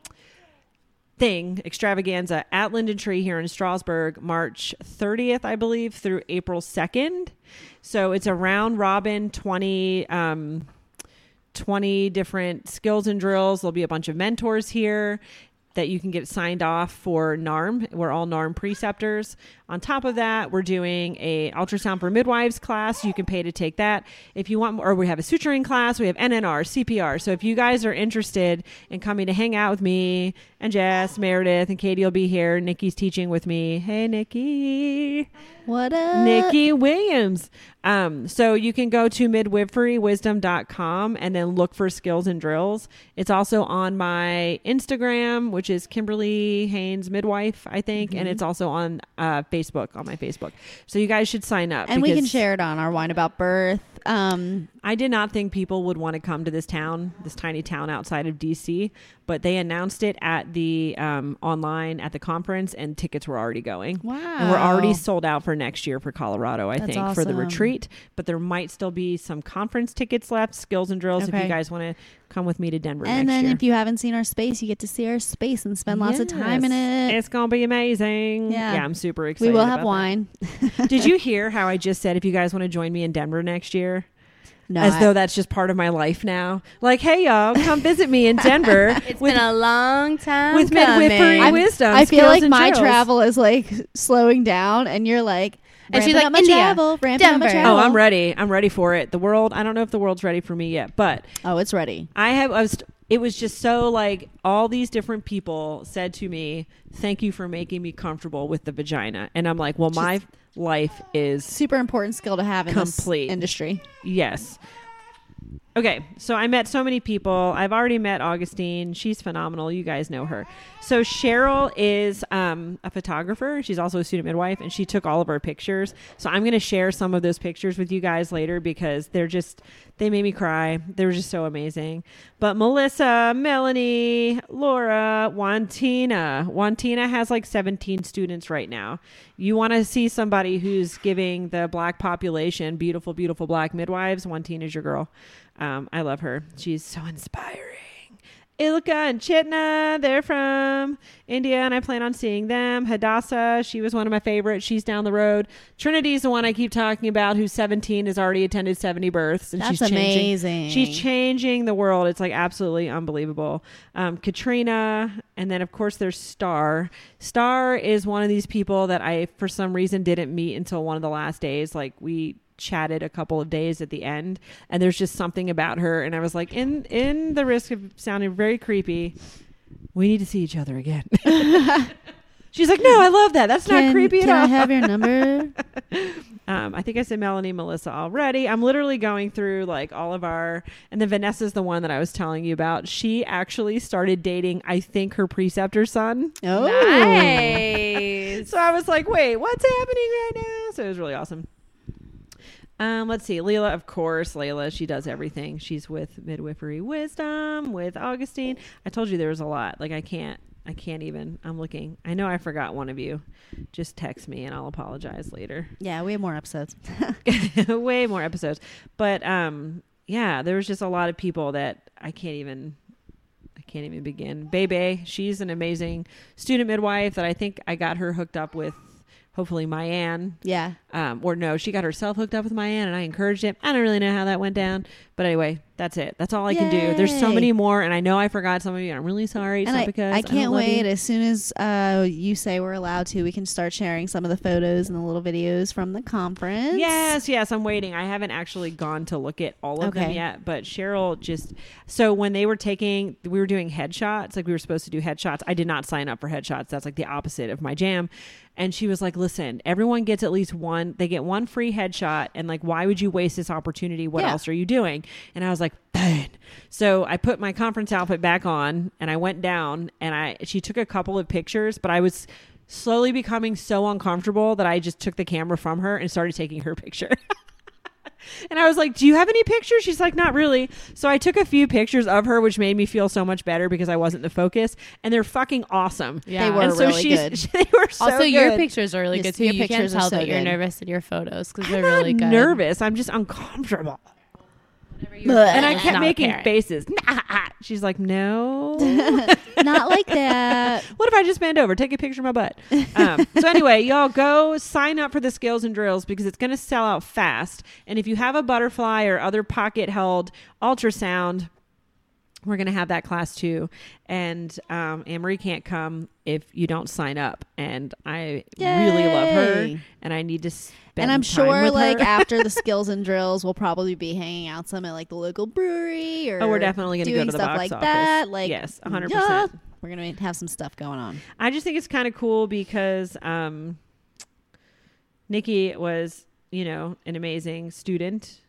thing extravaganza at Linden Tree here in Strasburg, March 30th, I believe, through April 2nd. So it's a round robin 20. Um, 20 different skills and drills. There'll be a bunch of mentors here that you can get signed off for NARM. We're all NARM preceptors. On top of that, we're doing a ultrasound for midwives class. You can pay to take that. If you want or we have a suturing class, we have NNR, CPR. So if you guys are interested in coming to hang out with me and Jess, Meredith, and Katie will be here. Nikki's teaching with me. Hey Nikki. what up, Nikki Williams. Um, so you can go to midwiferywisdom.com and then look for skills and drills. It's also on my Instagram, which is Kimberly Haynes Midwife, I think, and it's also on uh, Facebook, on my Facebook. So you guys should sign up. And we can share it on our wine about birth. Um, I did not think people would want to come to this town, this tiny town outside of DC, but they announced it at the um, online at the conference, and tickets were already going. wow, And we're already sold out for next year for Colorado, I That's think, for the retreat. But there might still be some conference tickets left, skills and drills, if you guys want to come with me to Denver And then year. if you haven't seen our space, you get to see our space and spend lots of time in it. It's going to be amazing. Yeah. I'm super excited. we will have wine. Did you hear how I just said if you guys want to join me in Denver next year? No, As I- though that's just part of my life now. Like, hey, y'all, come visit me in Denver. It's with, been a long time with coming. midwifery I'm- wisdom. I feel like my drills. travel is like slowing down, and you're like, And she's ramping like, up my India, travel, ramping up my Denver. travel. Oh, I'm ready. I'm ready for it. The world, I don't know if the world's ready for me yet, but Oh, it's ready. I have. I was. It was just so like all these different people said to me, "Thank you for making me comfortable with the vagina," and I'm like, "Well, my life is Super important skill to have in Complete. this industry. yes." Okay, so I met so many people. I've already met Augustine. She's phenomenal. You guys know her. So Cheryl is um, a photographer. She's also a student midwife, and she took all of our pictures. So I'm going to share some of those pictures with you guys later because they're just they made me cry. They were just so amazing. But Melissa, Melanie, Laura, Wantina. Wantina has like 17 students right now. You want to see somebody who's giving the black population beautiful, beautiful black midwives? Wantina's your girl. Um, I love her. She's so inspiring. Ilka and Chitna, they're from India, and I plan on seeing them. Hadassah, she was one of my favorites. She's down the road. Trinity's the one I keep talking about, who's 17, has already attended 70 births, and That's she's changing. amazing. She's changing the world. It's like absolutely unbelievable. Um, Katrina, and then of course there's Star. Star is one of these people that I, for some reason, didn't meet until one of the last days. Like we chatted a couple of days at the end, and there's just something about her, and I was like, in in the risk of sounding very creepy, we need to see each other again. She's like, no, I love that. That's not creepy can at all. I have your number? Um, I think I said Melanie, Melissa already. I'm literally going through like all of our, and then Vanessa's the one that I was telling you about. She actually started dating, I think, her preceptor's son. Oh, Nice. So I was like, wait, what's happening right now? So it was really awesome. Um, let's see. Leila, of course, Layla, she does everything. She's with Midwifery Wisdom, with Augustine. I told you there was a lot. Like I can't I can't even. I'm looking. I know I forgot one of you. Just text me and I'll apologize later. yeah, we have more episodes. Way more episodes. But um yeah, there was just a lot of people that I can't even I can't even begin. Bebe, she's an amazing student midwife that I think I got her hooked up with hopefully Mayanne. yeah, Um, or no, she got herself hooked up with Mayanne and I encouraged it. I don't really know how that went down. But anyway, that's it. That's all I can do. There's so many more and I know I forgot some of you. I'm really sorry. It's and not I, because I can't love wait. As soon as uh, you say we're allowed to, we can start sharing some of the photos and the little videos from the conference. Yes, yes, I'm waiting. I haven't actually gone to look at all of them yet, but Cheryl just so when they were taking we were doing headshots, like we were supposed to do headshots. I did not sign up for headshots. That's like the opposite of my jam. And she was like, "Listen, everyone gets at least one. They get one free headshot and like why would you waste this opportunity? What Yeah. else are you doing?" And I was like, "Fine." So I put my conference outfit back on and I went down and I she took a couple of pictures, but I was slowly becoming so uncomfortable that I just took the camera from her and started taking her picture. and I was like, "Do you have any pictures?" She's like, "Not really." So I took a few pictures of her, which made me feel so much better because I wasn't the focus, and they're fucking awesome. Yeah. They were and so really she's, good. they were so also, your pictures are really Yes, good too. your You can pictures are tell so that you're good. nervous in your photos because they're not really good. nervous. I'm just uncomfortable. Bleh. And I kept making faces. She's like, "No." Not like that. What if I just bend over, take a picture of my butt? Um, so anyway, y'all go sign up for the skills and drills because it's going to sell out fast. And if you have a butterfly or other pocket held ultrasound, we're going to have that class too. And um, Anne-Marie can't come if you don't sign up. And I really love her, and I need to. Spend and I'm sure, like after the skills and drills, we'll probably be hanging out some at like the local brewery or Oh, we're definitely gonna go doing to the stuff box like office. that. Like Yes, 100%. yeah, we're gonna have some stuff going on. I just think it's kind of cool because um, Nikki was, you know, an amazing student.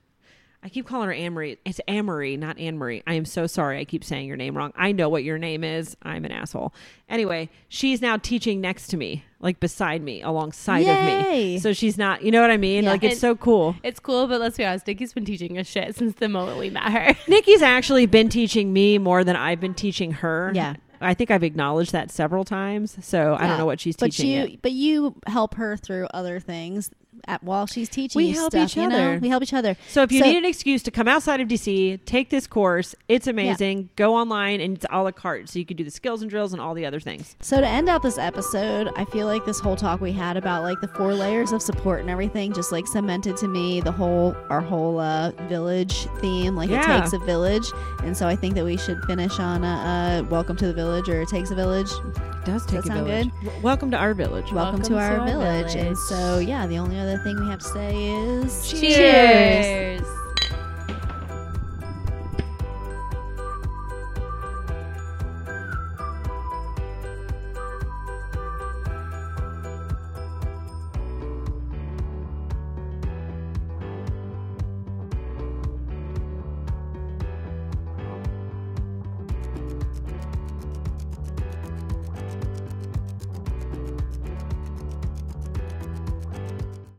I keep calling her Anne-Marie. It's Anne-Marie, not Anne-Marie. I am so sorry. I keep saying your name wrong. I know what your name is. I'm an asshole. Anyway, she's now teaching next to me, like beside me, alongside of me. So she's not, you know what I mean? Yeah. Like it's so cool. It's cool, but let's be honest. Nikki's been teaching us shit since the moment we met her. Nikki's actually been teaching me more than I've been teaching her. Yeah. I think I've acknowledged that several times. So I don't know what she's But teaching you, yet. but you help her through other things at, while she's teaching. We you help stuff, each you know? other. We help each other. So if you So- need an excuse to come outside of DC, take this course. It's amazing. Go online and it's a la carte, so you can do the skills and drills and all the other things. So to end out this episode, I feel like this whole talk we had about like the four layers of support and everything just like cemented to me the whole our whole uh, village theme. Like Yeah. it takes a village, and so I think that we should finish on a, uh "Welcome to the Village" or "It Takes a Village." It does take that a sound village. W- Welcome to our village. Welcome, Welcome to, our, to our village. And so yeah, the only other other thing we have to say is cheers. cheers.